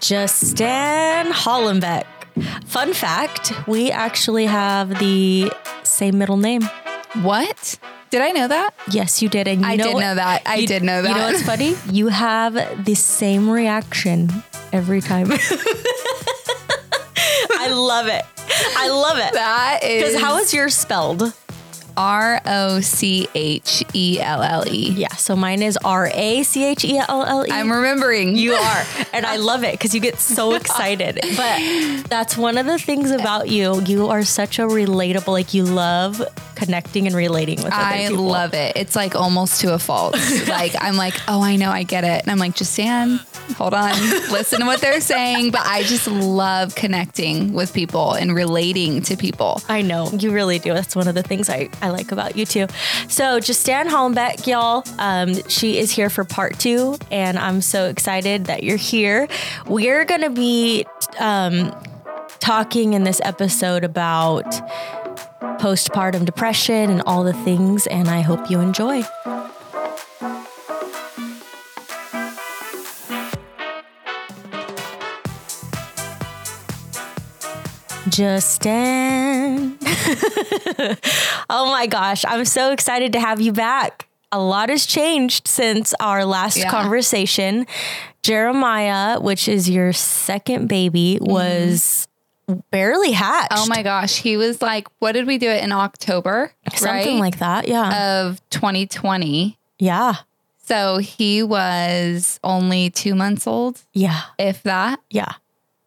Justin Hollenbeck. Fun fact we actually have the same middle name. What? Did I know that? Yes, you did. And you I know did know that. I you- did know that. You know what's funny? You have the same reaction every time. I love it. I love it. That is Because how is yours spelled? R O C H E L L E. Yeah, so mine is R A C H E L L E. I'm remembering. You are. And I love it because you get so excited. But that's one of the things about you. You are such a relatable, like you love connecting and relating with other I people. love it. It's like almost to a fault. like I'm like, oh, I know, I get it, and I'm like, just Jan, hold on, listen to what they're saying. But I just love connecting with people and relating to people. I know you really do. That's one of the things I, I like about you too. So, Justin Hollenbeck, y'all, um, she is here for part two, and I'm so excited that you're here. We're to be um, talking in this episode about postpartum depression and all the things, and I hope you enjoy. Justin. oh my gosh, I'm so excited to have you back. A lot has changed since our last Yeah. conversation. Jeremiah, which is your second baby, mm-hmm. was barely hatched. Oh my gosh, he was like, what did we do it in October? Something right? like that. Yeah. of 2020. yeah. So he was only two months old, Yeah. if that. Yeah.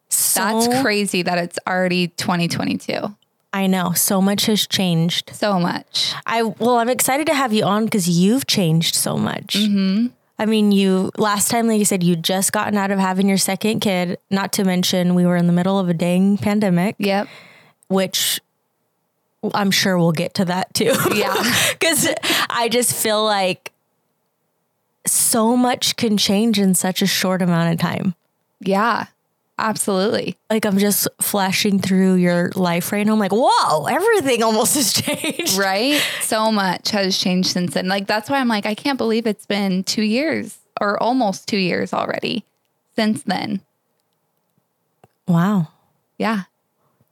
So, That's crazy that it's already 2022. I know. So much has changed. So much. I well, I'm excited to have you on because you've changed so much. Hmm. I mean, you last time, like you said, you just gotten out of having your second kid. Not to mention, we were in the middle of a dang pandemic, Yep. which I'm sure we'll get to that too. Yeah. because I just feel like so much can change in such a short amount of time. Yeah. Absolutely. Like I'm just flashing through your life right now. I'm like, whoa, everything almost has changed. Right? so much has changed since then. Like that's why I'm like, I can't believe it's been two years or almost two years already since then. Wow. Yeah.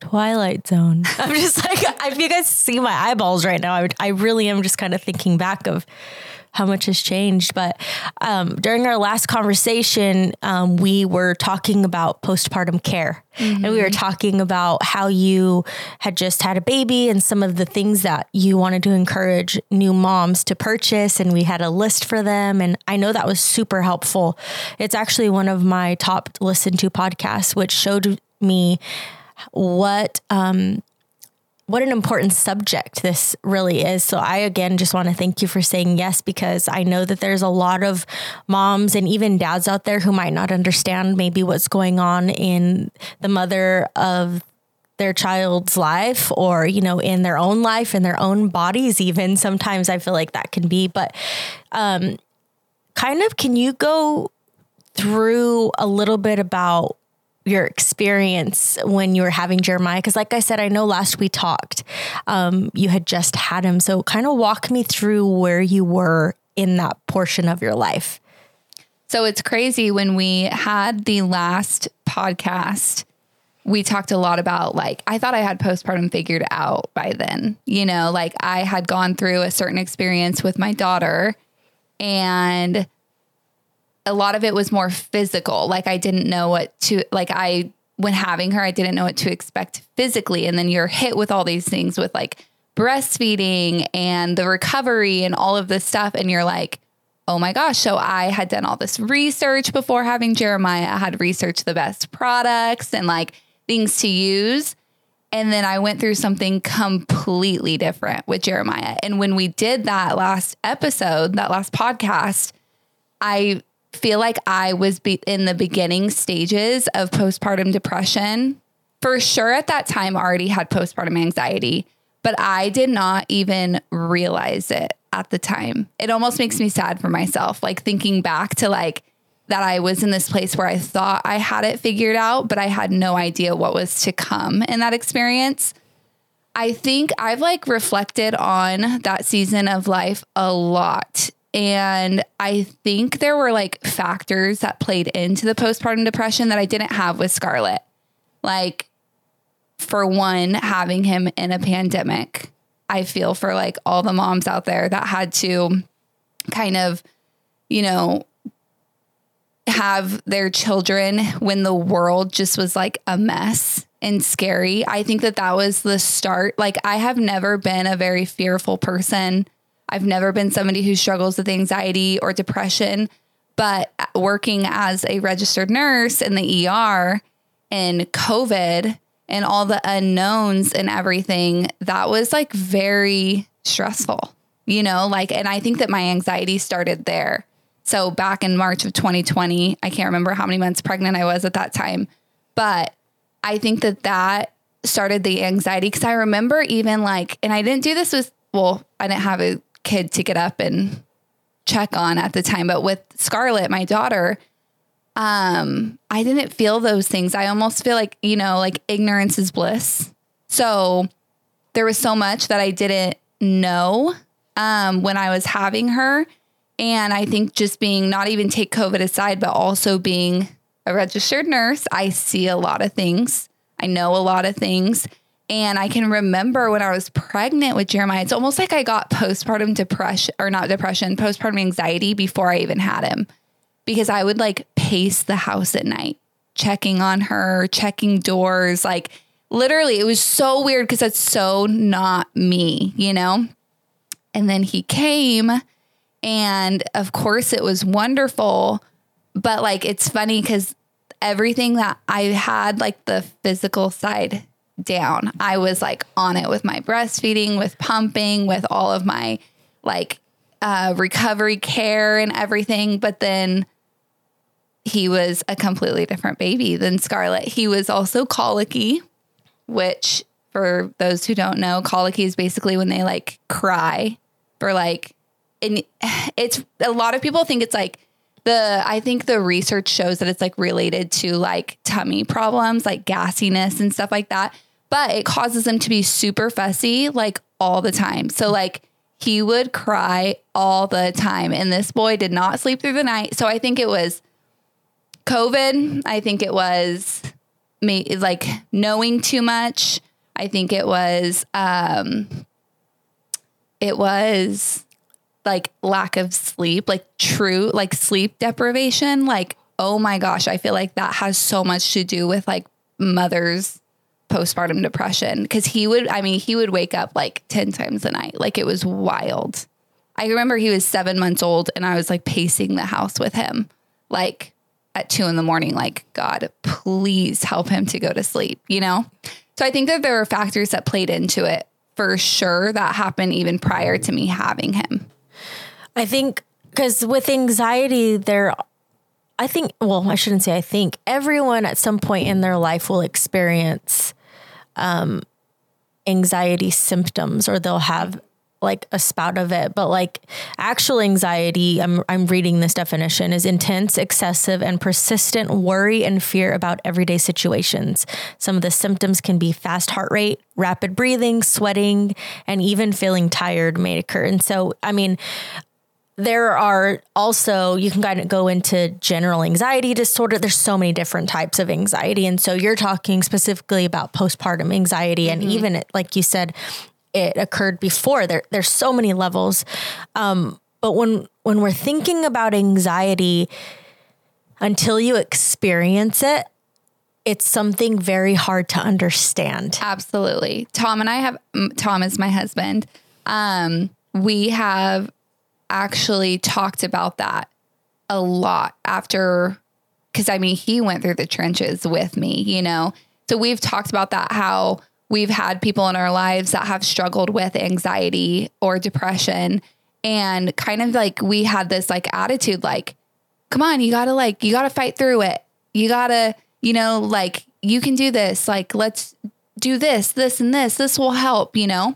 Twilight Zone. I'm just like, if you guys see my eyeballs right now, I, would, I really am just kind of thinking back of how much has changed. But um, during our last conversation, um, we were talking about postpartum care. And we were talking about how you had just had a baby and some of the things that you wanted to encourage new moms to purchase. And we had a list for them. And I know that was super helpful. It's actually one of my top listened to podcasts, which showed me what um what an important subject this really is. So I again just want to thank you for saying yes because I know that there's a lot of moms and even dads out there who might not understand maybe what's going on in the mother of their child's life or you know in their own life in their own bodies even sometimes I feel like that can be but um kind of can you go through a little bit about your experience when you were having Jeremiah? Because, like I said, I know last we talked, um, you had just had him. So, kind of walk me through where you were in that portion of your life. So it's crazy when we had the last podcast, we talked a lot about like, I thought I had postpartum figured out by then. You know, like I had gone through a certain experience with my daughter and a lot of it was more physical. Like I didn't know what to, like I, when having her, I didn't know what to expect physically. And then you're hit with all these things with like breastfeeding and the recovery and all of this stuff. And you're like, oh my gosh. So I had done all this research before having Jeremiah. I had researched the best products and like things to use. And then I went through something completely different with Jeremiah. And when we did that last episode, that last podcast, I feel like I was be- in the beginning stages of postpartum depression. For sure, at that time, already had postpartum anxiety, but I did not even realize it at the time. It almost makes me sad for myself, like thinking back to like that I was in this place where I thought I had it figured out, but I had no idea what was to come in that experience. I think I've like reflected on that season of life a lot And I think there were like factors that played into the postpartum depression that I didn't have with Scarlett. Like, for one, having him in a pandemic, I feel for like all the moms out there that had to kind of, you know, have their children when the world just was like a mess and scary. I think that that was the start. Like, I have never been a very fearful person. I've never been somebody who struggles with anxiety or depression, but working as a registered nurse in the ER and COVID and all the unknowns and everything, that was like very stressful, you know, like, and I think that my anxiety started there. So back in March of 2020, I can't remember how many months pregnant I was at that time, but I think that that started the anxiety because I remember even like, and I didn't do this with, well, I didn't have a kid to get up and check on at the time, but with Scarlett, my daughter, um, I didn't feel those things. I almost feel like, you know, like ignorance is bliss. So there was so much that I didn't know um, when I was having her. And I think just being not even take COVID aside, but also being a registered nurse, I see a lot of things. I know a lot of things. And I can remember when I was pregnant with Jeremiah, it's almost like I got postpartum depression or not depression, postpartum anxiety before I even had him because I would like pace the house at night, checking on her, checking doors. Like literally, it was so weird because that's so not me, you know? And then he came, and of course, it was wonderful. But like, it's funny because everything that I had, like the physical side down, I was like on it with my breastfeeding, with pumping, with all of my like uh, recovery care and everything. But then he was a completely different baby than Scarlett. He was also colicky, which for those who don't know, colicky is basically when they like cry for like and it's a lot of people think it's like the I think the research shows that it's like related to like tummy problems, like gassiness and stuff like that. But it causes them to be super fussy like all the time. So like he would cry all the time and this boy did not sleep through the night. So I think it was COVID, I think it was me like knowing too much. I think it was um it was like lack of sleep, like true like sleep deprivation. Like, oh my gosh, I feel like that has so much to do with like mother's postpartum depression cuz he would I mean, he would wake up like 10 times a night. Like it was wild. I remember he was 7 months old and I was like pacing the house with him. Like at two in the morning, like, God, please help him to go to sleep, you know? So I think that there are factors that played into it for sure that happened even prior to me having him. I think because with anxiety, there, I think, well, I shouldn't say I think, everyone at some point in their life will experience um, anxiety symptoms or they'll have like a spout of it, but like actual anxiety, I'm I'm reading this definition is intense, excessive and persistent worry and fear about everyday situations. Some of the symptoms can be fast heart rate, rapid breathing, sweating, and even feeling tired may occur. And so, I mean, there are also you can kind of go into general anxiety disorder there's so many different types of anxiety and so you're talking specifically about postpartum anxiety mm-hmm. and even like you said it occurred before. There, there's so many levels. Um, but when when we're thinking about anxiety, until you experience it, it's something very hard to understand. Absolutely. Tom and I have Tom is my husband. Um, we have actually talked about that a lot after because I mean he went through the trenches with me, you know. So we've talked about that how we've had people in our lives that have struggled with anxiety or depression. And kind of like we had this like attitude like come on you got to like you got to fight through it. You got to you know like you can do this. Like let's do this this and this. This will help you know?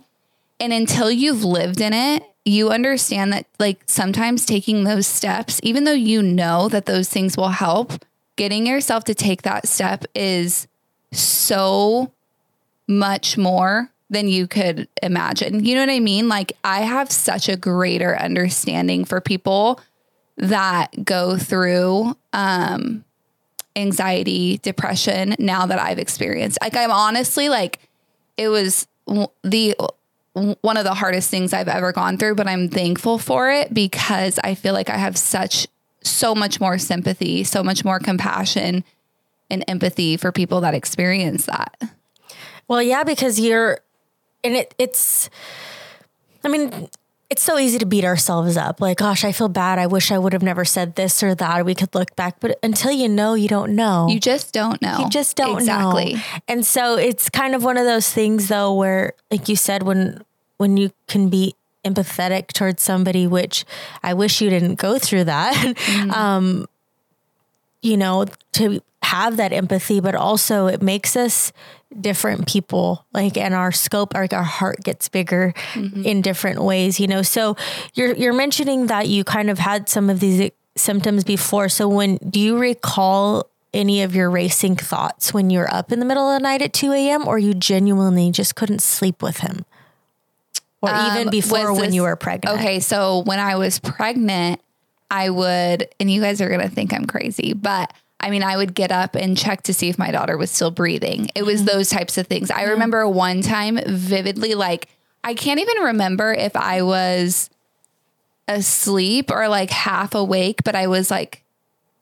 And until you've lived in it you understand that like sometimes taking those steps even though you know that those things will help getting yourself to take that step is so much more than you could imagine. You know what I mean? Like I have such a greater understanding for people that go through um anxiety, depression now that I've experienced. Like I'm honestly like it was the one of the hardest things I've ever gone through, but I'm thankful for it because I feel like I have such so much more sympathy, so much more compassion and empathy for people that experience that. Well, yeah, because you're and it it's I mean, it's so easy to beat ourselves up. Like, gosh, I feel bad. I wish I would have never said this or that. We could look back, but until you know, you don't know. You just don't know. You just don't exactly. know. And so it's kind of one of those things though where like you said when when you can be empathetic towards somebody, which I wish you didn't go through that. Mm-hmm. um, you know, to have that empathy, but also it makes us different people like and our scope like our heart gets bigger mm-hmm. in different ways you know? So you're you're mentioning that you kind of had some of these symptoms before. So when do you recall any of your racing thoughts when you were up in the middle of the night at 2 a.m or you genuinely just couldn't sleep with him? Or um, even before when you were pregnant? Okay so when i was pregnant i would and you guys are gonna think i'm crazy but I mean, I would get up and check to see if my daughter was still breathing. It was mm-hmm. those types of things. I mm-hmm. remember one time vividly, like, I can't even remember if I was asleep or like half awake, but I was like,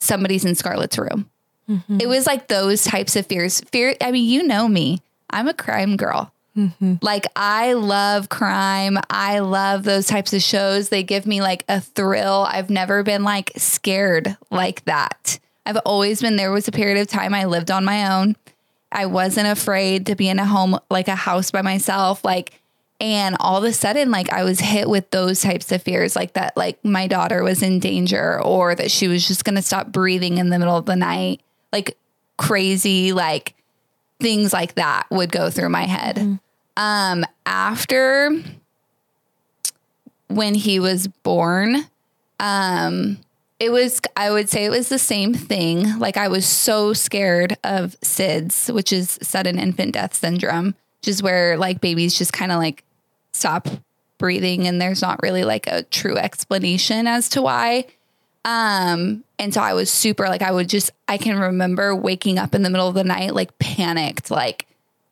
somebody's in Scarlett's room. Mm-hmm. It was like those types of fears. Fear, I mean, you know me, I'm a crime girl. Mm-hmm. Like I love crime. I love those types of shows. They give me like a thrill. I've never been like scared like that. I've always been there was a period of time I lived on my own. I wasn't afraid to be in a home like a house by myself like and all of a sudden like I was hit with those types of fears like that like my daughter was in danger or that she was just going to stop breathing in the middle of the night. Like crazy like things like that would go through my head. Mm-hmm. Um after when he was born um it was i would say it was the same thing like i was so scared of sids which is sudden infant death syndrome which is where like babies just kind of like stop breathing and there's not really like a true explanation as to why um and so i was super like i would just i can remember waking up in the middle of the night like panicked like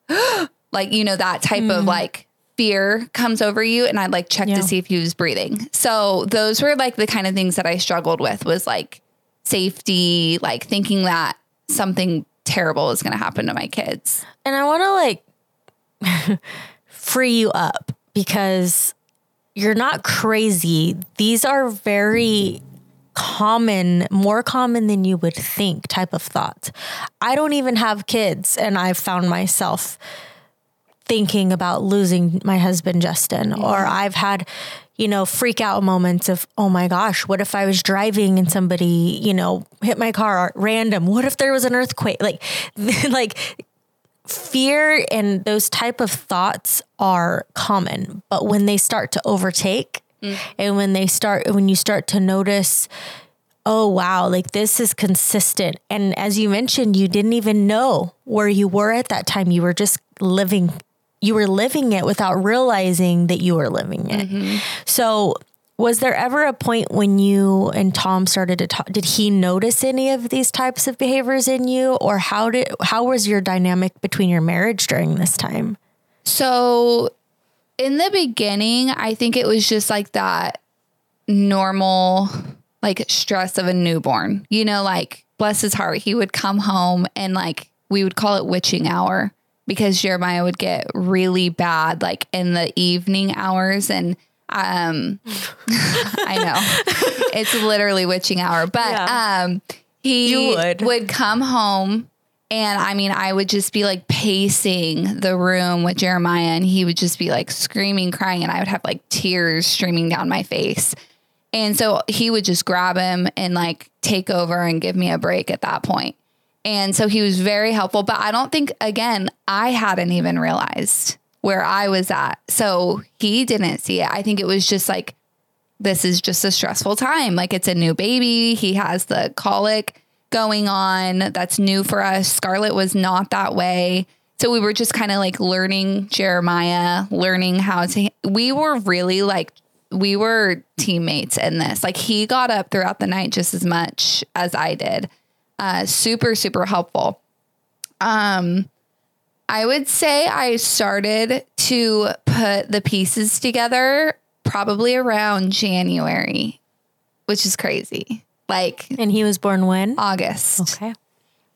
like you know that type mm. of like fear comes over you and I'd like check yeah. to see if he was breathing. So those were like the kind of things that I struggled with was like safety, like thinking that something terrible is going to happen to my kids. And I want to like free you up because you're not crazy. These are very common, more common than you would think type of thoughts. I don't even have kids and I've found myself thinking about losing my husband, Justin, yeah. or I've had, you know, freak out moments of, oh my gosh, what if I was driving and somebody, you know, hit my car random? What if there was an earthquake? Like, like fear and those type of thoughts are common, but when they start to overtake mm. and when they start, when you start to notice, oh wow like this is consistent and as you mentioned you didn't even know where you were at that time you were just living you were living it without realizing that you were living it. Mm-hmm. So, was there ever a point when you and Tom started to talk? Did he notice any of these types of behaviors in you, or how did how was your dynamic between your marriage during this time? So, in the beginning, I think it was just like that normal like stress of a newborn. You know, like bless his heart, he would come home and like we would call it witching hour because Jeremiah would get really bad like in the evening hours and um I know. It's literally witching hour, but yeah. um he would. would come home and I mean, I would just be like pacing the room with Jeremiah, and he would just be like screaming, crying, and I would have like tears streaming down my face. And so he would just grab him and like take over and give me a break at that point. And so he was very helpful. But I don't think, again, I hadn't even realized where I was at. So he didn't see it. I think it was just like, this is just a stressful time. Like it's a new baby. He has the colic going on. That's new for us. Scarlett was not that way. So we were just kind of like learning Jeremiah, learning how to, we were really like, we were teammates in this. Like he got up throughout the night just as much as I did. Uh, super, super helpful. Um, I would say I started to put the pieces together probably around January, which is crazy. Like, and he was born when? August. Okay.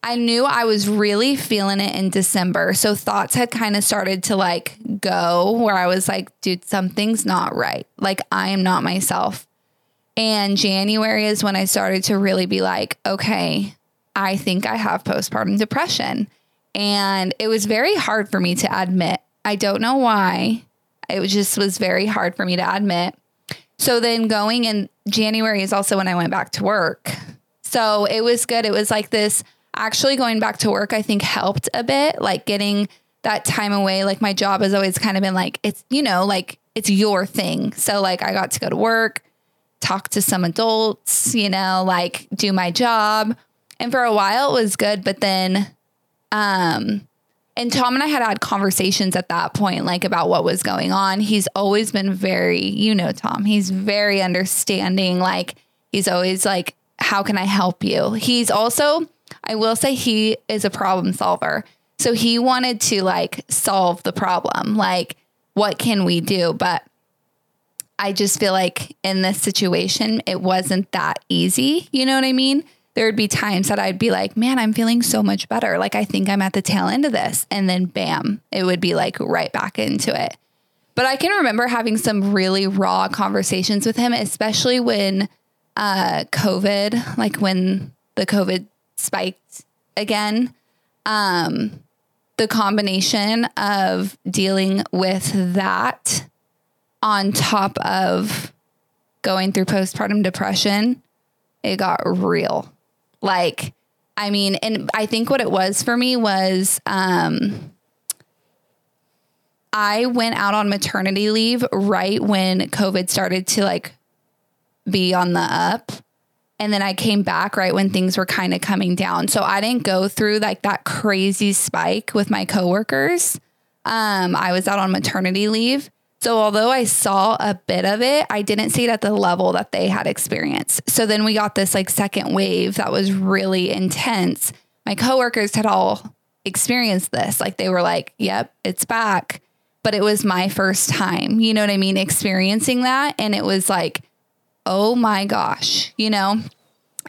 I knew I was really feeling it in December. So thoughts had kind of started to like go where I was like, dude, something's not right. Like, I am not myself. And January is when I started to really be like, okay, I think I have postpartum depression. And it was very hard for me to admit. I don't know why. It just was very hard for me to admit. So then going in January is also when I went back to work. So it was good. It was like this actually going back to work, I think helped a bit, like getting that time away. Like my job has always kind of been like, it's, you know, like it's your thing. So like I got to go to work, talk to some adults, you know, like do my job. And for a while it was good, but then um, and Tom and I had had conversations at that point, like about what was going on. He's always been very, you know, Tom, he's very understanding. Like, he's always like, how can I help you? He's also, I will say, he is a problem solver. So he wanted to like solve the problem. Like, what can we do? But I just feel like in this situation, it wasn't that easy. You know what I mean? There would be times that I'd be like, man, I'm feeling so much better. Like, I think I'm at the tail end of this. And then bam, it would be like right back into it. But I can remember having some really raw conversations with him, especially when uh, COVID, like when the COVID spiked again. Um, the combination of dealing with that on top of going through postpartum depression, it got real. Like, I mean, and I think what it was for me was um, I went out on maternity leave right when COVID started to like be on the up. And then I came back right when things were kind of coming down. So I didn't go through like that crazy spike with my coworkers. Um, I was out on maternity leave. So although I saw a bit of it, I didn't see it at the level that they had experienced. So then we got this like second wave that was really intense. My coworkers had all experienced this. Like they were like, yep, it's back. But it was my first time, you know what I mean, experiencing that. And it was like, oh my gosh, you know?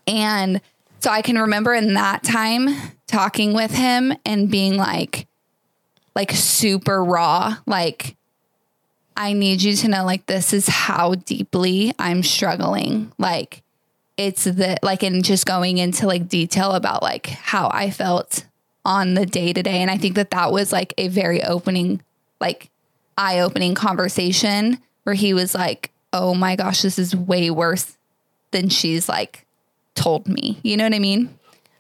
And so I can remember in that time talking with him and being like, like super raw, like, I need you to know like this is how deeply I'm struggling. Like it's the like and just going into like detail about like how I felt on the day to day and I think that that was like a very opening like eye-opening conversation where he was like, "Oh my gosh, this is way worse than she's like told me." You know what I mean?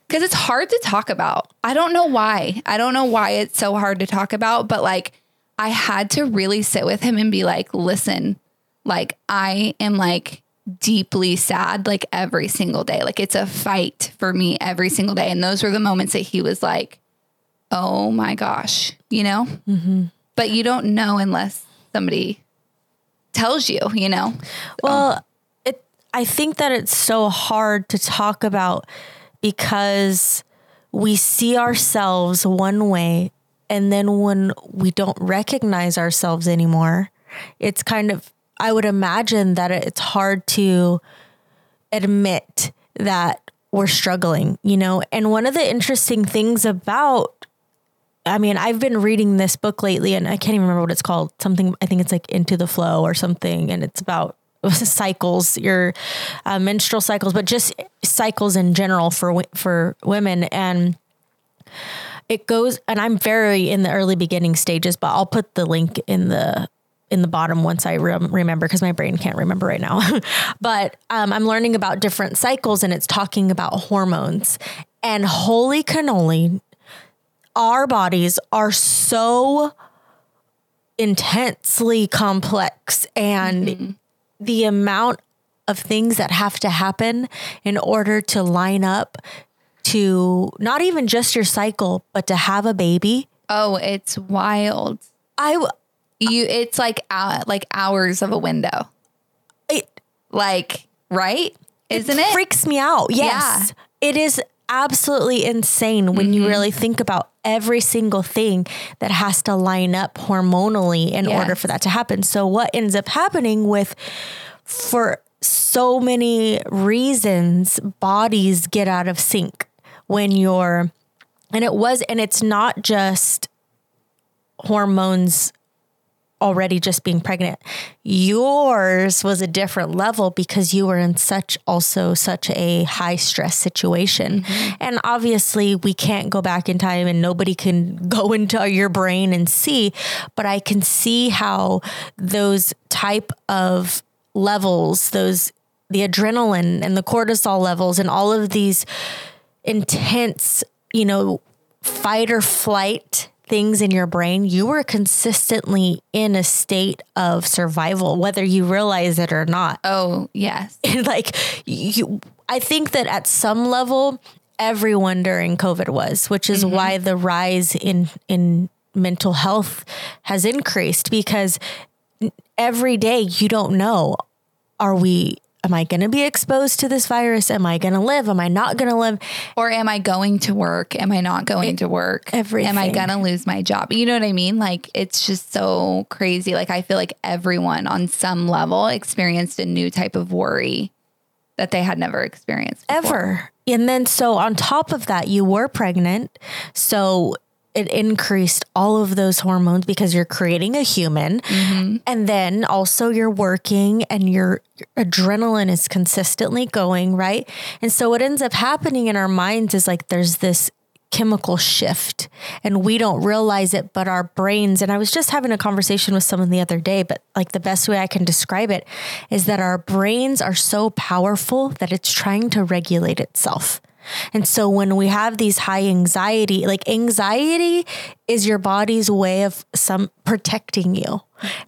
Cuz it's hard to talk about. I don't know why. I don't know why it's so hard to talk about, but like I had to really sit with him and be like, listen, like I am like deeply sad like every single day. Like it's a fight for me every single day. And those were the moments that he was like, oh my gosh, you know? Mm-hmm. But you don't know unless somebody tells you, you know? Well, it, I think that it's so hard to talk about because we see ourselves one way and then when we don't recognize ourselves anymore, it's kind of, I would imagine that it's hard to admit that we're struggling, you know? And one of the interesting things about, I mean, I've been reading this book lately and I can't even remember what it's called. Something, I think it's like Into the Flow or something. And it's about cycles, your uh, menstrual cycles, but just cycles in general for, for women. And, it goes and i'm very in the early beginning stages but i'll put the link in the in the bottom once i rem- remember because my brain can't remember right now but um, i'm learning about different cycles and it's talking about hormones and holy cannoli our bodies are so intensely complex and mm-hmm. the amount of things that have to happen in order to line up to not even just your cycle, but to have a baby Oh, it's wild. I w- You, it's like uh, like hours of a window. it Like, right? Isn't it? freaks me out. Yes. It is absolutely insane when Mm-hmm. you really think about every single thing that has to line up hormonally in Yes. order for that to happen. So what ends up happening with for so many reasons bodies get out of sync when you're and it was and it's not just hormones already just being pregnant. Yours was a different level because you were in such also such a high stress situation. Mm-hmm. And obviously we can't go back in time and nobody can go into your brain and see, but I can see how those type of levels, those the adrenaline and the cortisol levels and all of these intense, you know, fight or flight things in your brain, you were consistently in a state of survival, whether you realize it or not. oh, yes. like you, I think that at some level, everyone during COVID was, which is mm-hmm. why the rise in in mental health has increased because every day you don't know, are we? Am I going to be exposed to this virus? Am I going to live? Am I not going to live? Or am I going to work? Am I not going to work? Am I going to lose my job? You know what I mean? Like, it's just so crazy. Like, I feel like everyone on some level experienced a new type of worry that they had never experienced before. ever. And then, so on top of that, you were pregnant. So it increased all of those hormones because you're creating a human. Mm-hmm. And then also you're working and your your adrenaline is consistently going, right? And so what ends up happening in our minds is like there's this chemical shift and we don't realize it but our brains and I was just having a conversation with someone the other day but like the best way I can describe it is that our brains are so powerful that it's trying to regulate itself. And so when we have these high anxiety, like anxiety is your body's way of some protecting you.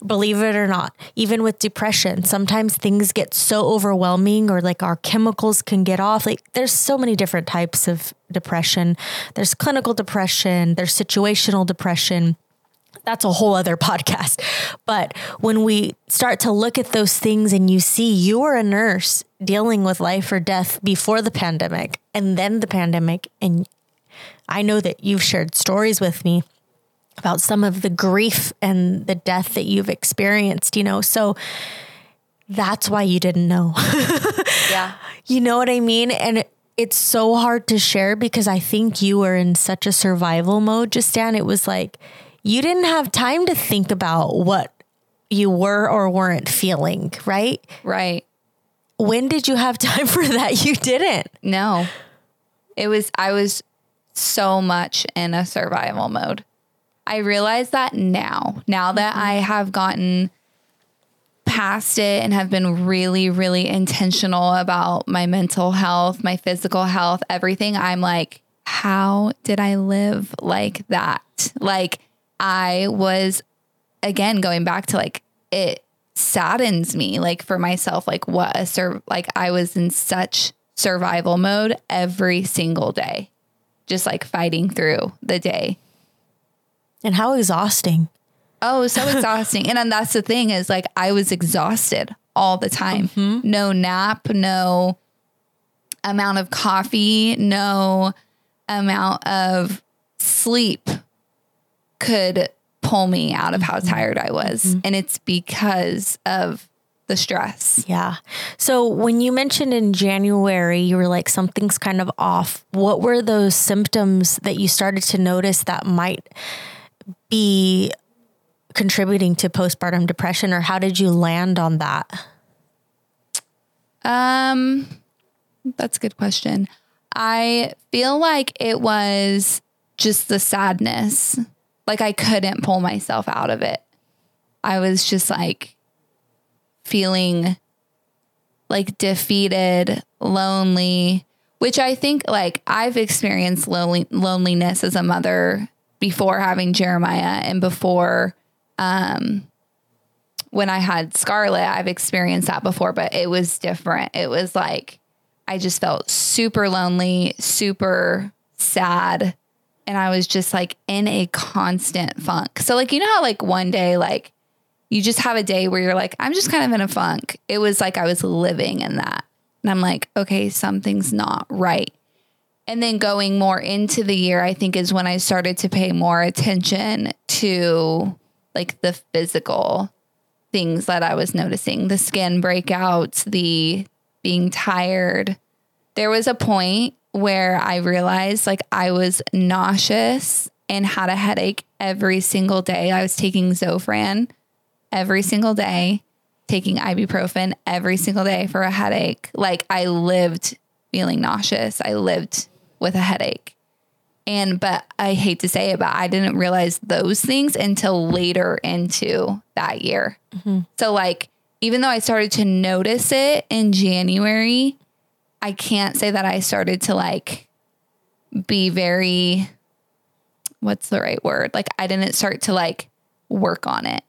Believe it or not, even with depression, sometimes things get so overwhelming or like our chemicals can get off. Like there's so many different types of depression. There's clinical depression, there's situational depression that's a whole other podcast. But when we start to look at those things and you see you were a nurse dealing with life or death before the pandemic and then the pandemic, and I know that you've shared stories with me about some of the grief and the death that you've experienced, you know. So that's why you didn't know. Yeah. You know what I mean? And it's so hard to share because I think you were in such a survival mode just Dan. It was like you didn't have time to think about what you were or weren't feeling, right? Right. When did you have time for that? You didn't. No. It was, I was so much in a survival mode. I realize that now, now that mm-hmm. I have gotten past it and have been really, really intentional about my mental health, my physical health, everything, I'm like, how did I live like that? Like, I was, again, going back to like, it saddens me, like for myself, like, what a sur, like, I was in such survival mode every single day, just like fighting through the day. And how exhausting. Oh, so exhausting. and then that's the thing is like I was exhausted all the time. Mm-hmm. No nap, no amount of coffee, no amount of sleep could pull me out of how tired I was. And it's because of the stress. Yeah. So when you mentioned in January, you were like, something's kind of off. What were those symptoms that you started to notice that might be contributing to postpartum depression, or how did you land on that? Um, that's a good question. I feel like it was just the sadness. Like I couldn't pull myself out of it. I was just like feeling like defeated, lonely, which I think like I've experienced lonely loneliness as a mother before having Jeremiah and before um when I had Scarlett, I've experienced that before, but it was different. It was like I just felt super lonely, super sad, and I was just like in a constant funk. So like you know how like one day like you just have a day where you're like I'm just kind of in a funk. It was like I was living in that. And I'm like, okay, something's not right. And then going more into the year, I think is when I started to pay more attention to like the physical things that I was noticing, the skin breakouts, the being tired. There was a point where I realized like I was nauseous and had a headache every single day. I was taking Zofran every single day, taking ibuprofen every single day for a headache. Like I lived feeling nauseous. I lived with a headache. And but I hate to say it, but I didn't realize those things until later into that year. Mm-hmm. So like even though I started to notice it in January, I can't say that I started to like be very what's the right word? Like I didn't start to like work on it.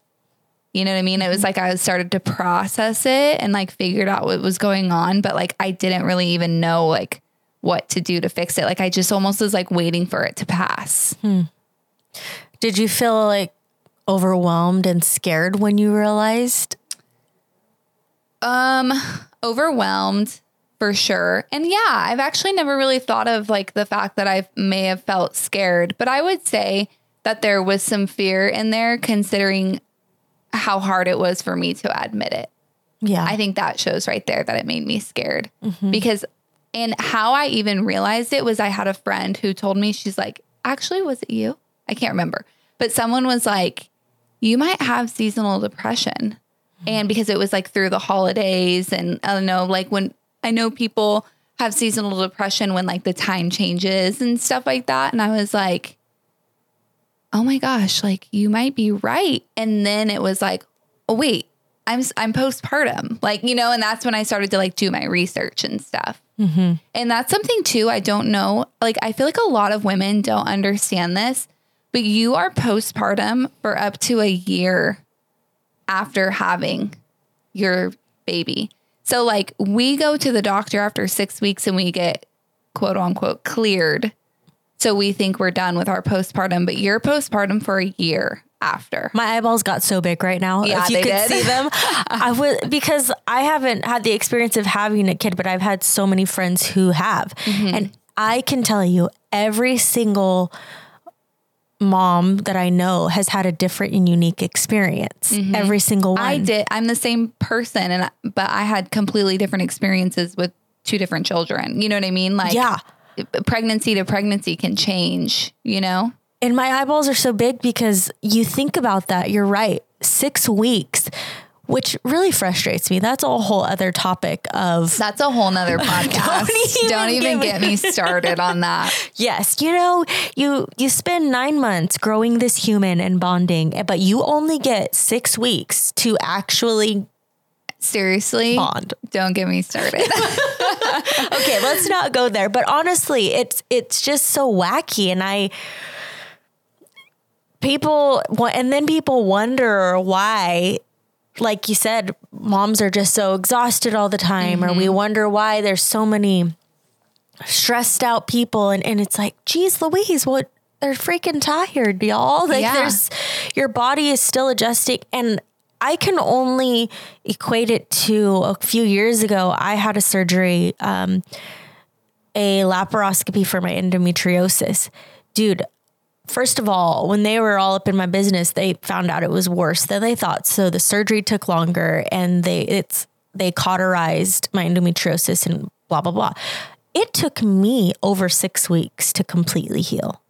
You know what I mean? It was mm-hmm. like I started to process it and like figured out what was going on, but like I didn't really even know like what to do to fix it. Like I just almost was like waiting for it to pass. Hmm. Did you feel like overwhelmed and scared when you realized? Um, overwhelmed for sure. And yeah, I've actually never really thought of like the fact that I may have felt scared, but I would say that there was some fear in there considering how hard it was for me to admit it. Yeah. I think that shows right there that it made me scared mm-hmm. because and how I even realized it was I had a friend who told me, she's like, actually, was it you? I can't remember. But someone was like, you might have seasonal depression. And because it was like through the holidays, and I don't know, like when I know people have seasonal depression when like the time changes and stuff like that. And I was like, oh my gosh, like you might be right. And then it was like, oh, wait, I'm, I'm postpartum. Like, you know, and that's when I started to like do my research and stuff. Mm-hmm. And that's something too, I don't know. Like, I feel like a lot of women don't understand this, but you are postpartum for up to a year after having your baby. So, like, we go to the doctor after six weeks and we get quote unquote cleared. So, we think we're done with our postpartum, but you're postpartum for a year after. My eyeballs got so big right now. Yeah, if you could did. see them, I would because I haven't had the experience of having a kid, but I've had so many friends who have, mm-hmm. and I can tell you every single mom that I know has had a different and unique experience. Mm-hmm. Every single one. I did. I'm the same person, and but I had completely different experiences with two different children. You know what I mean? Like, yeah, pregnancy to pregnancy can change. You know. And my eyeballs are so big because you think about that. You're right. Six weeks, which really frustrates me. That's a whole other topic of. That's a whole nother podcast. Don't even, Don't even get me started on that. Yes. You know, you, you spend nine months growing this human and bonding, but you only get six weeks to actually seriously bond don't get me started okay let's not go there but honestly it's it's just so wacky and i people and then people wonder why like you said moms are just so exhausted all the time mm-hmm. or we mm-hmm. wonder why there's so many stressed out people and, and it's like geez louise what they're freaking tired y'all like yeah. there's your body is still adjusting and I can only equate it to a few years ago. I had a surgery, um, a laparoscopy for my endometriosis. Dude, First of all, when they were all up in my business, they found out it was worse than they thought. So the surgery took longer and they it's they cauterized my endometriosis and blah blah blah. It took me over 6 weeks to completely heal.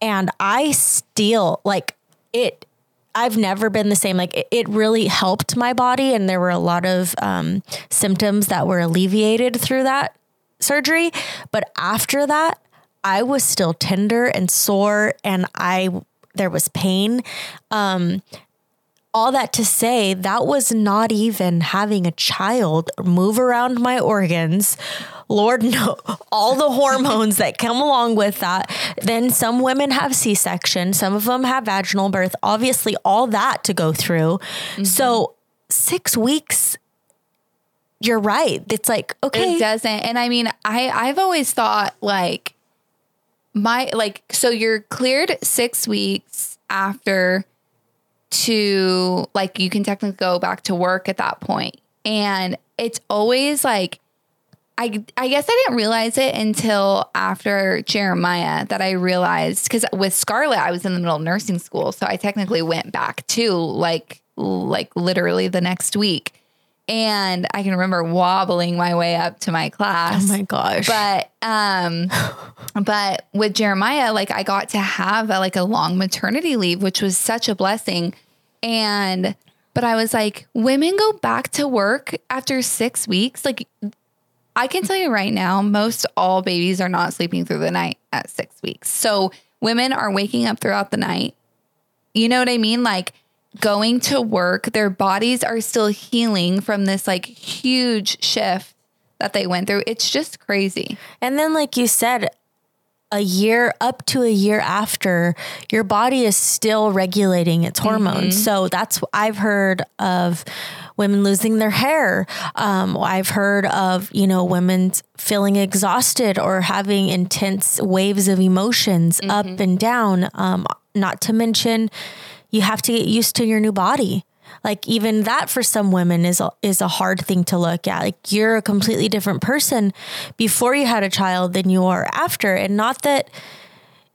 And I still like it I've never been the same. Like it, it, really helped my body, and there were a lot of um, symptoms that were alleviated through that surgery. But after that, I was still tender and sore and I there was pain. Um, all that to say, that was not even having a child move around my organs. Lord, no, all the hormones that come along with that. Then some women have C section, some of them have vaginal birth, obviously, all that to go through. Mm-hmm. So, six weeks you're right. It's like, okay. It doesn't. And I mean, I, I've always thought like my like so you're cleared six weeks after to like you can technically go back to work at that point. And it's always like I I guess I didn't realize it until after Jeremiah that I realized because with Scarlett I was in the middle of nursing school, so I technically went back to like like literally the next week, and I can remember wobbling my way up to my class. Oh my gosh! But um, but with Jeremiah, like I got to have a, like a long maternity leave, which was such a blessing, and but I was like, women go back to work after six weeks, like I can tell you right now, most all babies are not sleeping through the night at six weeks. So women are waking up throughout the night. You know what I mean? Like going to work, their bodies are still healing from this like huge shift that they went through. It's just crazy. And then, like you said, a year up to a year after, your body is still regulating its hormones. Mm-hmm. So that's I've heard of women losing their hair. Um, I've heard of, you know, women feeling exhausted or having intense waves of emotions mm-hmm. up and down. Um, not to mention, you have to get used to your new body. Like even that for some women is a, is a hard thing to look at. Like you're a completely different person before you had a child than you are after. And not that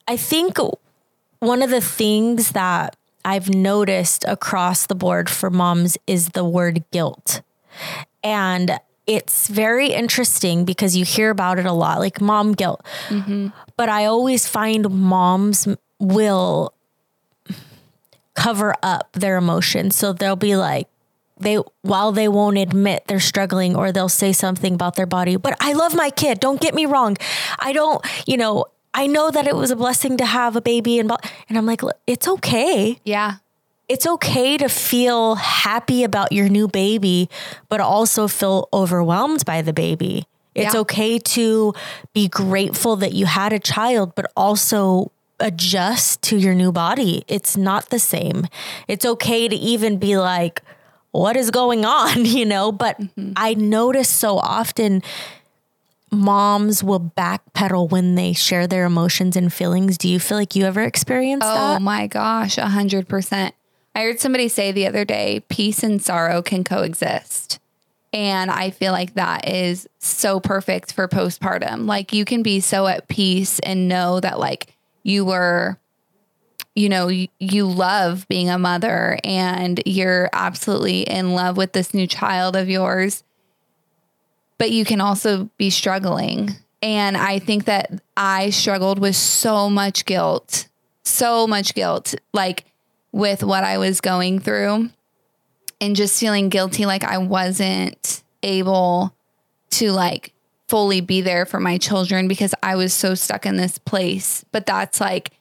I think one of the things that I've noticed across the board for moms is the word guilt. And it's very interesting because you hear about it a lot, like mom guilt. Mm-hmm. But I always find moms will cover up their emotions. So they'll be like, they while they won't admit they're struggling or they'll say something about their body but i love my kid don't get me wrong i don't you know I know that it was a blessing to have a baby and and I'm like it's okay. Yeah. It's okay to feel happy about your new baby but also feel overwhelmed by the baby. It's yeah. okay to be grateful that you had a child but also adjust to your new body. It's not the same. It's okay to even be like what is going on, you know, but mm-hmm. I notice so often moms will backpedal when they share their emotions and feelings. Do you feel like you ever experienced oh, that? Oh my gosh, a hundred percent. I heard somebody say the other day, peace and sorrow can coexist. And I feel like that is so perfect for postpartum. Like you can be so at peace and know that like you were you know, you, love being a mother and you're absolutely in love with this new child of yours but you can also be struggling. And I think that I struggled with so much guilt, so much guilt, like with what I was going through and just feeling guilty, like I wasn't able to like fully be there for my children because I was so stuck in this place. But that's like,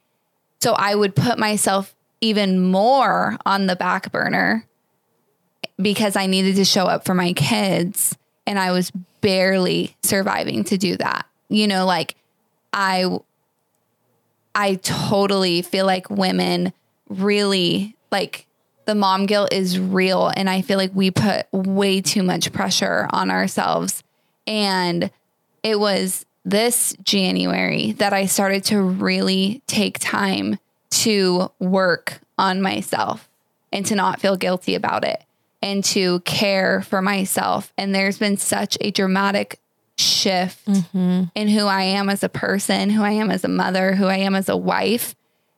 so I would put myself even more on the back burner because I needed to show up for my kids and I was barely surviving to do that. You know, like I I totally feel like women really like the mom guilt is real and I feel like we put way too much pressure on ourselves and it was this January that I started to really take time to work on myself and to not feel guilty about it and to care for myself. And there's been such a dramatic shift mm-hmm. in who I am as a person, who I am as a mother, who I am as a wife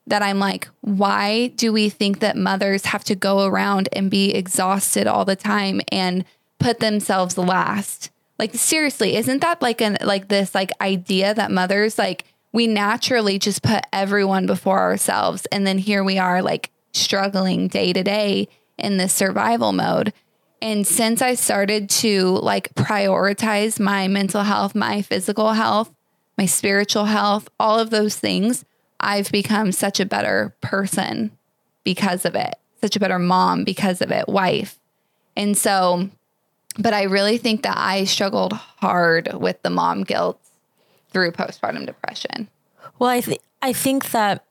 that I'm like, why do we think that mothers have to go around and be exhausted all the time and put themselves last? Like seriously, isn't that like an like this like idea that mothers like we naturally just put everyone before ourselves and then here we are like struggling day to day in this survival mode. And since I started to like prioritize my mental health, my physical health, my spiritual health, all of those things, I've become such a better person because of it, such a better mom because of it, wife. And so, but I really think that I struggled hard with the mom guilt through postpartum depression. Well, I think I think that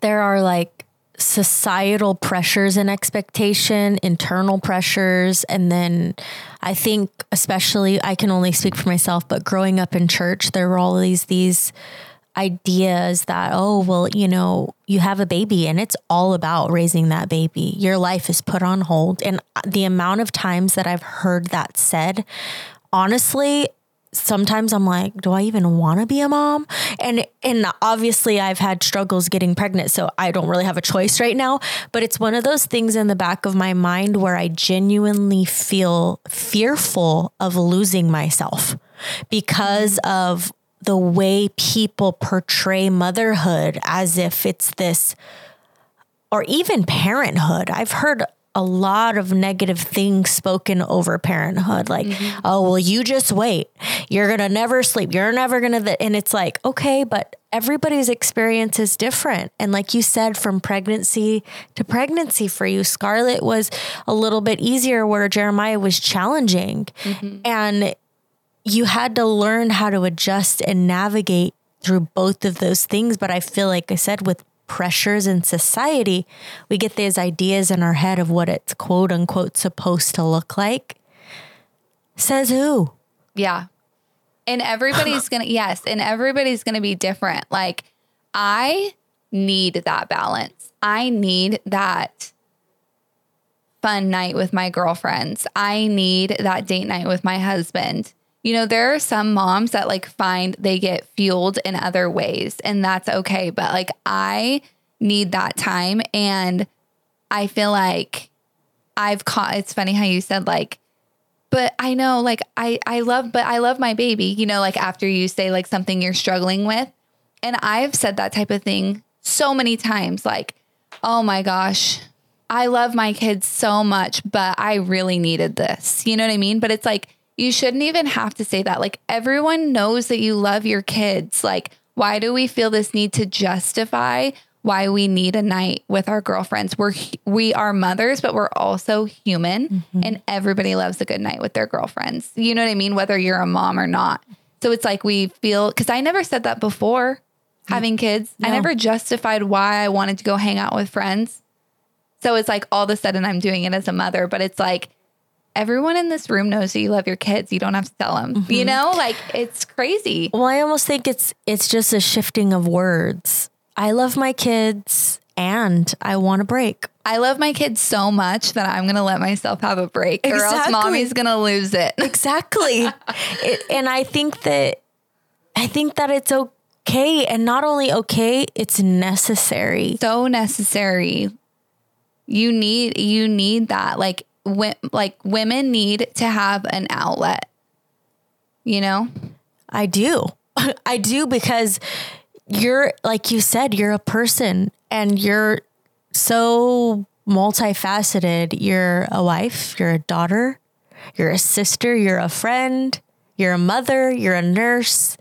there are like societal pressures and expectation, internal pressures, and then I think especially I can only speak for myself, but growing up in church, there were all these these ideas that, oh, well, you know, you have a baby and it's all about raising that baby. Your life is put on hold. And the amount of times that I've heard that said, honestly, sometimes I'm like, do I even want to be a mom? And and obviously I've had struggles getting pregnant, so I don't really have a choice right now, but it's one of those things in the back of my mind where I genuinely feel fearful of losing myself because of the way people portray motherhood as if it's this or even parenthood. I've heard a lot of negative things spoken over parenthood like mm-hmm. oh well you just wait you're going to never sleep you're never going to and it's like okay but everybody's experience is different and like you said from pregnancy to pregnancy for you scarlett was a little bit easier where jeremiah was challenging mm-hmm. and you had to learn how to adjust and navigate through both of those things but i feel like i said with pressures in society, we get these ideas in our head of what it's quote unquote supposed to look like. Says who? Yeah. And everybody's going to, yes, and everybody's going to be different. Like, I need that balance. I need that fun night with my girlfriends. I need that date night with my husband. You know, there are some moms that like find they get fueled in other ways, and that's okay. But like, I need that time. And I feel like I've caught, it's funny how you said, like, but I know, like, I, I love, but I love my baby, you know, like after you say like something you're struggling with. And I've said that type of thing so many times, like, oh my gosh, I love my kids so much, but I really needed this. You know what I mean? But it's like, you shouldn't even have to say that. Like everyone knows that you love your kids. Like, why do we feel this need to justify why we need a night with our girlfriends? We're we are mothers, but we're also human, mm-hmm. and everybody loves a good night with their girlfriends. You know what I mean? Whether you're a mom or not. So it's like we feel because I never said that before having kids. No. I never justified why I wanted to go hang out with friends. So it's like all of a sudden I'm doing it as a mother, but it's like everyone in this room knows that you love your kids. You don't have to tell them. Mm-hmm. You know, like it's crazy. Well, I almost think it's it's just a shifting of words. I love my kids and I want a break. I love my kids so much that I'm going to let myself have a break exactly. or else mommy's going to lose it. Exactly. it, and I think that I think that it's okay and not only okay, it's necessary. So necessary. You need you need that like like women need to have an outlet. You know? I do. I do because you're like you said, you're a person and you're so multifaceted. You're a wife, you're a daughter, you're a sister, you're a friend, you're a mother, you're a nurse,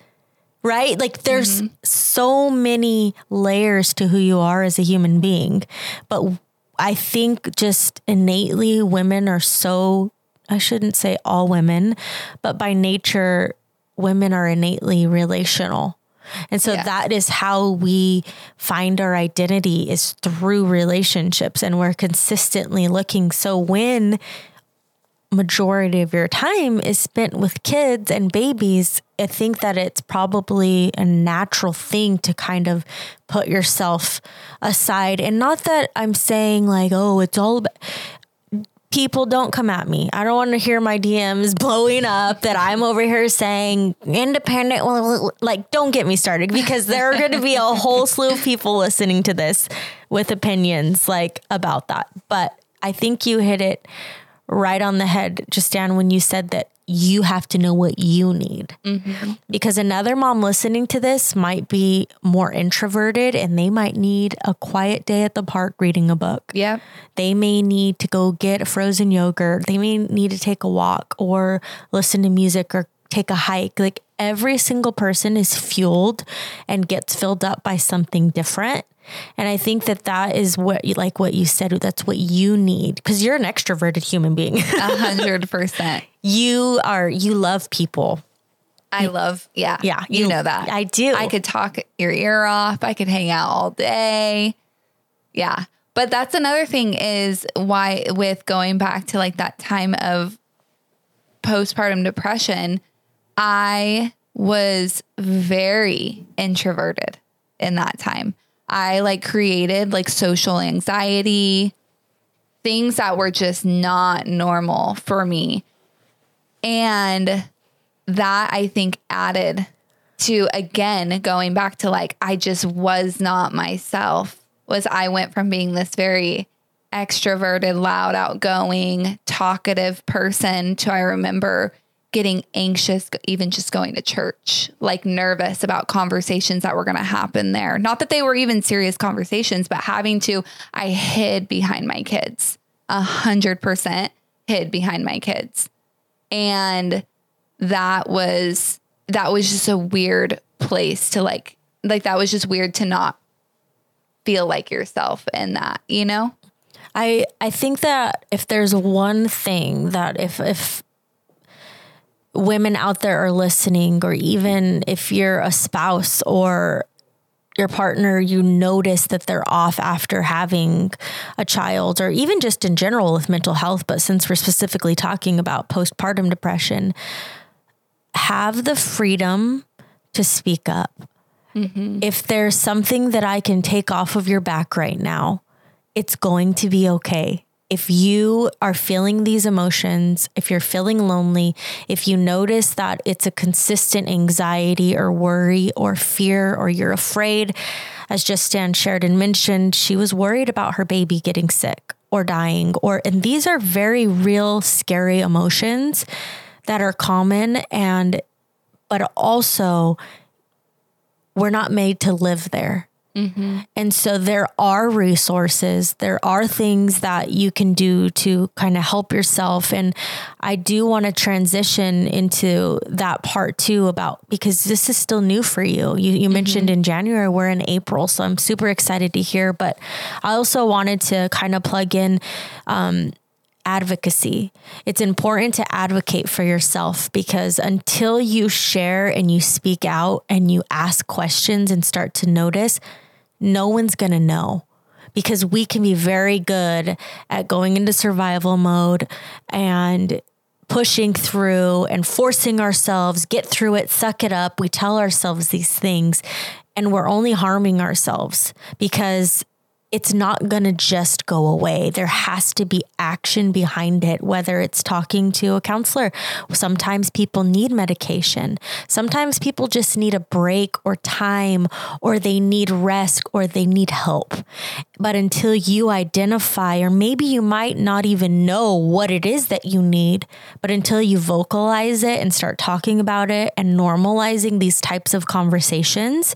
right? Like there's mm-hmm. so many layers to who you are as a human being. But I think just innately women are so, I shouldn't say all women, but by nature, women are innately relational. And so yeah. that is how we find our identity is through relationships and we're consistently looking. So when majority of your time is spent with kids and babies, I think that it's probably a natural thing to kind of put yourself aside. And not that I'm saying like, oh, it's all about people don't come at me. I don't want to hear my DMs blowing up that I'm over here saying independent. Like, don't get me started because there are going to be a whole slew of people listening to this with opinions like about that. But I think you hit it right on the head, Justin when you said that you have to know what you need. Mm-hmm. Because another mom listening to this might be more introverted and they might need a quiet day at the park reading a book. Yeah. They may need to go get a frozen yogurt. They may need to take a walk or listen to music or take a hike. Like every single person is fueled and gets filled up by something different. And I think that that is what you like what you said. That's what you need because you're an extroverted human being. A hundred percent. You are. You love people. I love. Yeah. Yeah. You, you know that. I do. I could talk your ear off. I could hang out all day. Yeah. But that's another thing is why with going back to like that time of postpartum depression, I was very introverted in that time. I like created like social anxiety, things that were just not normal for me. And that I think added to again going back to like I just was not myself was I went from being this very extroverted, loud, outgoing, talkative person to I remember getting anxious even just going to church, like nervous about conversations that were going to happen there. Not that they were even serious conversations, but having to I hid behind my kids. A hundred percent hid behind my kids. And that was that was just a weird place to like like that was just weird to not feel like yourself in that, you know? I I think that if there's one thing that if if women out there are listening or even if you're a spouse or your partner you notice that they're off after having a child or even just in general with mental health but since we're specifically talking about postpartum depression have the freedom to speak up mm-hmm. if there's something that i can take off of your back right now it's going to be okay. If you are feeling these emotions, if you're feeling lonely, if you notice that it's a consistent anxiety or worry or fear, or you're afraid, as Justin shared and mentioned, she was worried about her baby getting sick or dying, or, and these are very real, scary emotions that are common and, but also we're not made to live there. Mm-hmm. And so there are resources, there are things that you can do to kind of help yourself. And I do want to transition into that part too about because this is still new for you. You, you mm-hmm. mentioned in January, we're in April. So I'm super excited to hear. But I also wanted to kind of plug in um, advocacy. It's important to advocate for yourself because until you share and you speak out and you ask questions and start to notice, no one's going to know because we can be very good at going into survival mode and pushing through and forcing ourselves, get through it, suck it up. We tell ourselves these things and we're only harming ourselves because it's not going to just go away. There has to be action behind it, whether it's talking to a counselor. Sometimes people need medication. Sometimes people just need a break or time, or they need rest, or they need help. But until you identify, or maybe you might not even know what it is that you need, but until you vocalize it and start talking about it and normalizing these types of conversations,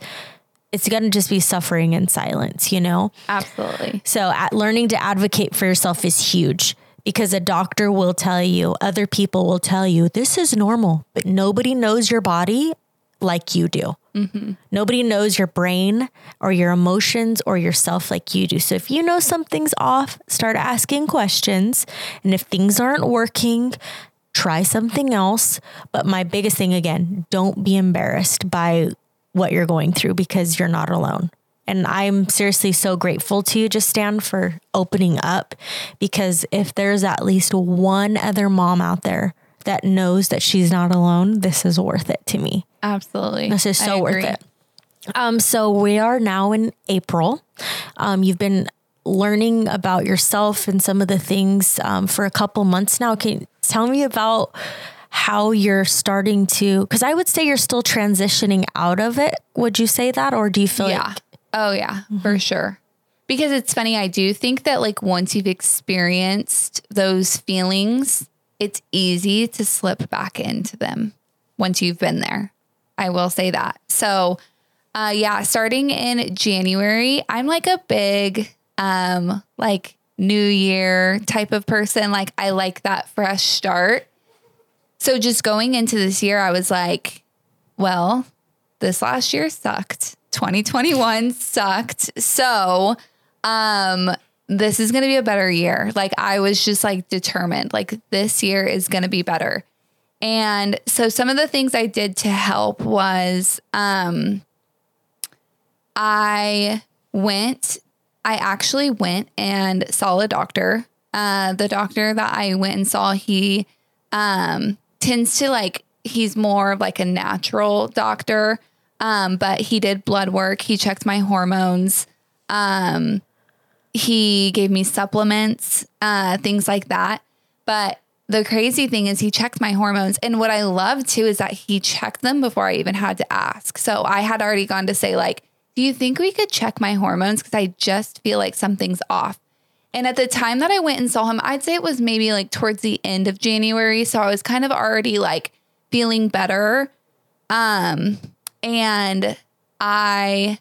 it's going to just be suffering in silence, you know? Absolutely. So, learning to advocate for yourself is huge because a doctor will tell you, other people will tell you, this is normal, but nobody knows your body like you do. Mm-hmm. Nobody knows your brain or your emotions or yourself like you do. So, if you know something's off, start asking questions. And if things aren't working, try something else. But my biggest thing again, don't be embarrassed by what you're going through because you're not alone. And I'm seriously so grateful to you, Justin, for opening up because if there's at least one other mom out there that knows that she's not alone, this is worth it to me. Absolutely. This is so worth it. Um, so we are now in April. Um, you've been learning about yourself and some of the things um, for a couple months now. Can you tell me about how you're starting to because I would say you're still transitioning out of it. Would you say that or do you feel yeah. like Oh yeah, mm-hmm. for sure. Because it's funny, I do think that like once you've experienced those feelings, it's easy to slip back into them once you've been there. I will say that. So, uh yeah, starting in January, I'm like a big um like new year type of person. Like I like that fresh start. So just going into this year, I was like, well, this last year sucked. 2021 sucked. So, um, this is going to be a better year. Like I was just like determined, like this year is going to be better. And so some of the things I did to help was um I went I actually went and saw a doctor. Uh the doctor that I went and saw, he um tends to like he's more of like a natural doctor. Um, but he did blood work. He checked my hormones. Um, he gave me supplements, uh, things like that. But the crazy thing is he checked my hormones. And what I love too is that he checked them before I even had to ask. So I had already gone to say, like, do you think we could check my hormones? Because I just feel like something's off. And at the time that I went and saw him, I'd say it was maybe like towards the end of January. So I was kind of already like feeling better. Um, and I,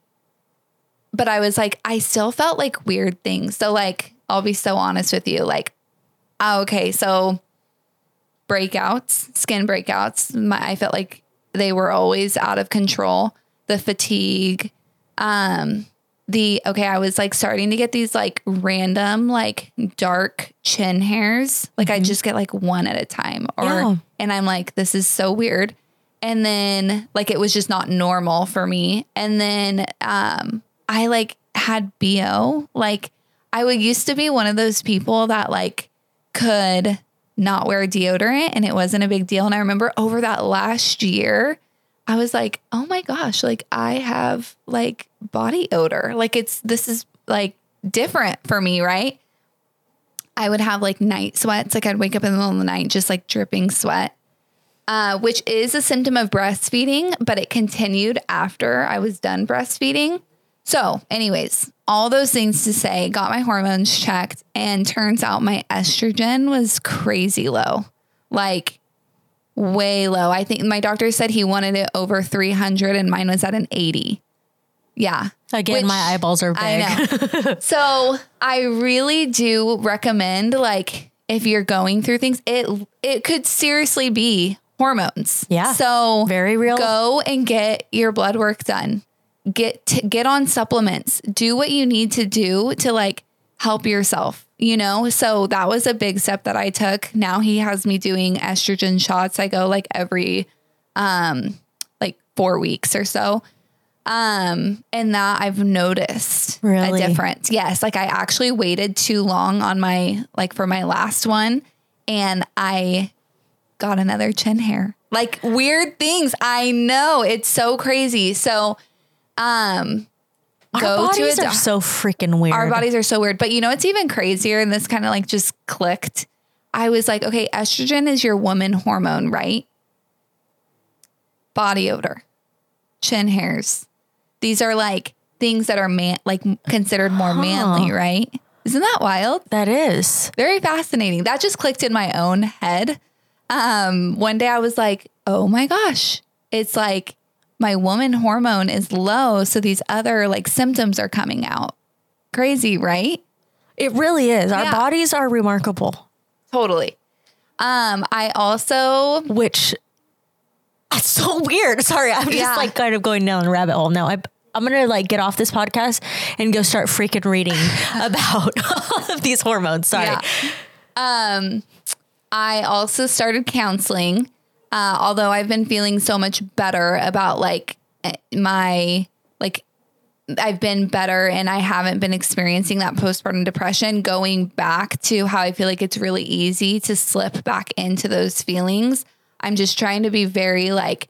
but I was like, I still felt like weird things. So, like, I'll be so honest with you. Like, oh, okay, so breakouts, skin breakouts, my, I felt like they were always out of control. The fatigue, um, the okay, I was like starting to get these like random like dark chin hairs. Like I just get like one at a time or Yeah. and I'm like this is so weird. And then like it was just not normal for me. And then um I like had BO. Like I would used to be one of those people that like could not wear deodorant and it wasn't a big deal. And I remember over that last year, I was like, oh my gosh, like I have like body odor. Like it's, this is like different for me, right? I would have like night sweats. Like I'd wake up in the middle of the night just like dripping sweat, uh, which is a symptom of breastfeeding, but it continued after I was done breastfeeding. So, anyways, all those things to say, got my hormones checked, and turns out my estrogen was crazy low. Like, way low. I think my doctor said he wanted it over 300 and mine was at an 80. Yeah. Again, Which- my eyeballs are big. I know. so I really do recommend like if you're going through things, it it could seriously be hormones. Yeah. So Very real. Go and get your blood work done. Get to, get on supplements. Do what you need to do to like help yourself. You know, so that was a big step that I took. Now he has me doing estrogen shots. I go like every um like 4 weeks or so. Um, and that I've noticed Really? a difference. Yes. Like I actually waited too long on my, like for my last one and I got another chin hair. Like weird things. I know it's so crazy. So, um, Our go to a bodies are so freaking weird. our bodies are so weird. But you know, it's even crazier. And this kind of like just clicked. I was like, okay, estrogen is your woman hormone, right? Body odor, chin hairs. These are like things that are man, like considered more manly, right? Isn't that wild? that is. Very fascinating. That just clicked in my own head. Um, one day I was like, oh my gosh, it's like my woman hormone is low. So these other like symptoms are coming out. Crazy, right? It really is. Our Yeah. bodies are remarkable, Totally. Um, I also which that's so weird. Sorry, I'm just Yeah. like kind of going down a rabbit hole now. I, I'm gonna like get off this podcast and go start freaking reading about all of these hormones. Sorry. Yeah. Um, I also started counseling, uh, although I've been feeling so much better about like eh, my like I've been better and I haven't been experiencing that postpartum depression. Going back to how I feel like it's really easy to slip back into those feelings. I'm just trying to be very like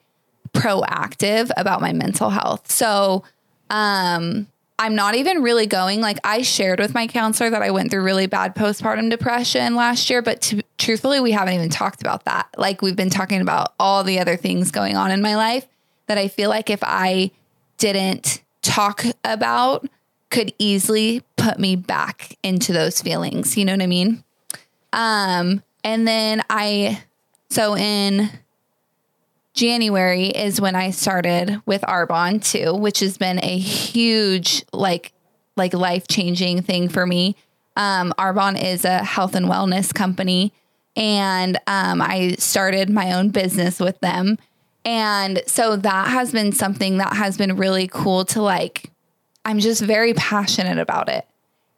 proactive about my mental health. So, um, I'm not even really going like I shared with my counselor that I went through really bad postpartum depression last year, but to, truthfully, we haven't even talked about that. Like we've been talking about all the other things going on in my life that I feel like if I didn't talk about could easily put me back into those feelings. You know what I mean? Um, and then I, so in January is when I started with Arbonne too, which has been a huge, like, like life changing thing for me. Um, Arbonne is a health and wellness company, and um, I started my own business with them. And so that has been something that has been really cool to like, I'm just very passionate about it.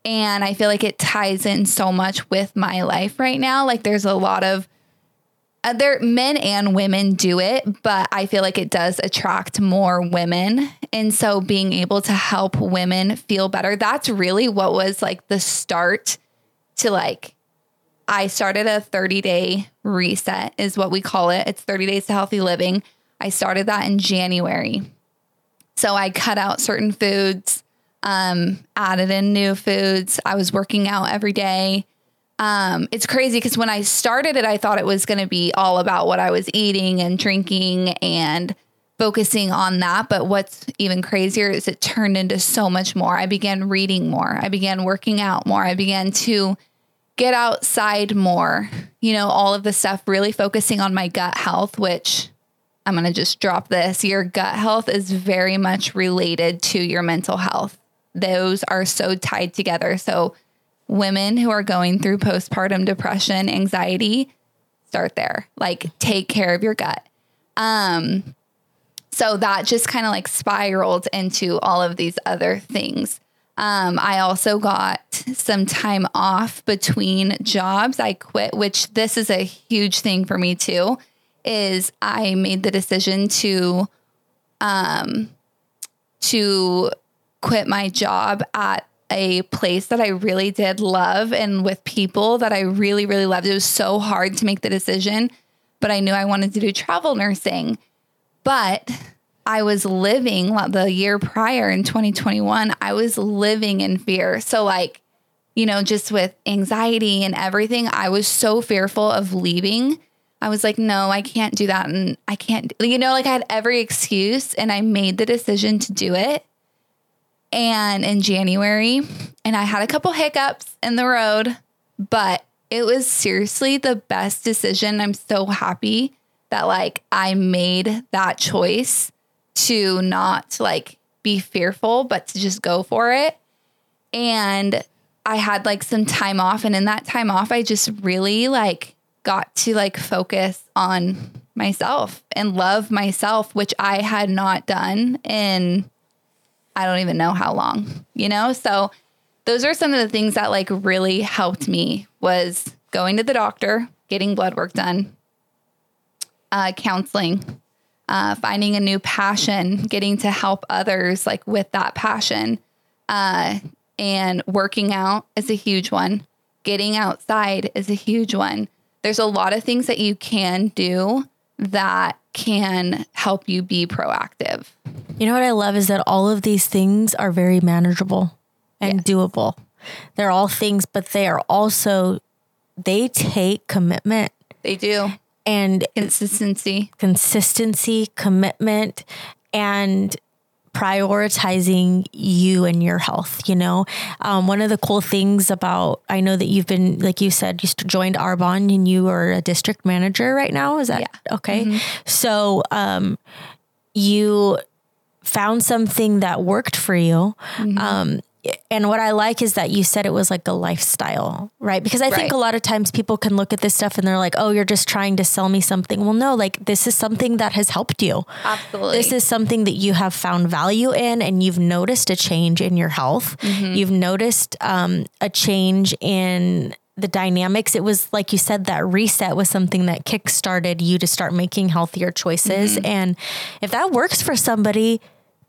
And I feel like it ties in so much with my life right now. Like, there's a lot of, other men and women do it, but I feel like it does attract more women. And so being able to help women feel better, that's really what was like the start to like I started a 30 day reset, is what we call it. It's 30 days to healthy living. I started that in January. So I cut out certain foods, um, added in new foods. I was working out every day. Um, it's crazy because when I started it, I thought it was going to be all about what I was eating and drinking and focusing on that. But what's even crazier is it turned into so much more. I began reading more, I began working out more, I began to get outside more, you know, all of the stuff, really focusing on my gut health, which I'm going to just drop this. Your gut health is very much related to your mental health. Those are so tied together. So, women who are going through postpartum depression, anxiety, start there. Like take care of your gut. Um so that just kind of like spiraled into all of these other things. Um, I also got some time off between jobs. I quit, which this is a huge thing for me too. Is I made the decision to, um, to quit my job at a place that I really did love and with people that I really, really loved. It was so hard to make the decision, but I knew I wanted to do travel nursing. But I was living the year prior in 2021, I was living in fear. So, like, you know, just with anxiety and everything, I was so fearful of leaving. I was like, no, I can't do that. And I can't, you know, like I had every excuse and I made the decision to do it and in January, and I had a couple hiccups in the road, but it was seriously the best decision. I'm so happy that like I made that choice to not like be fearful, but to just go for it. And I had like some time off, and in that time off, I just really like got to like focus on myself and love myself, which I had not done in I don't even know how long, you know? So those are some of the things that like really helped me was going to the doctor, getting blood work done, uh, counseling, uh, finding a new passion, getting to help others like with that passion, uh, and working out is a huge one. Getting outside is a huge one. There's a lot of things that you can do that can help you be proactive. You know what I love is that all of these things are very manageable and yes. doable. They're all things, but they are also, they take commitment. They do. And consistency, consistency, commitment, and prioritizing you and your health. You know, um, one of the cool things about I know that you've been like you said you joined Arbonne and you are a district manager right now. Is that yeah. okay? Mm-hmm. So um, you found something that worked for you. Mm-hmm. Um, and what I like is that you said it was like a lifestyle, right? Because I right. think a lot of times people can look at this stuff and they're like, oh, you're just trying to sell me something. Well, no, like this is something that has helped you. Absolutely. This is something that you have found value in and you've noticed a change in your health. Mm-hmm. You've noticed um, a change in the dynamics. It was like you said, that reset was something that kickstarted you to start making healthier choices. Mm-hmm. And if that works for somebody,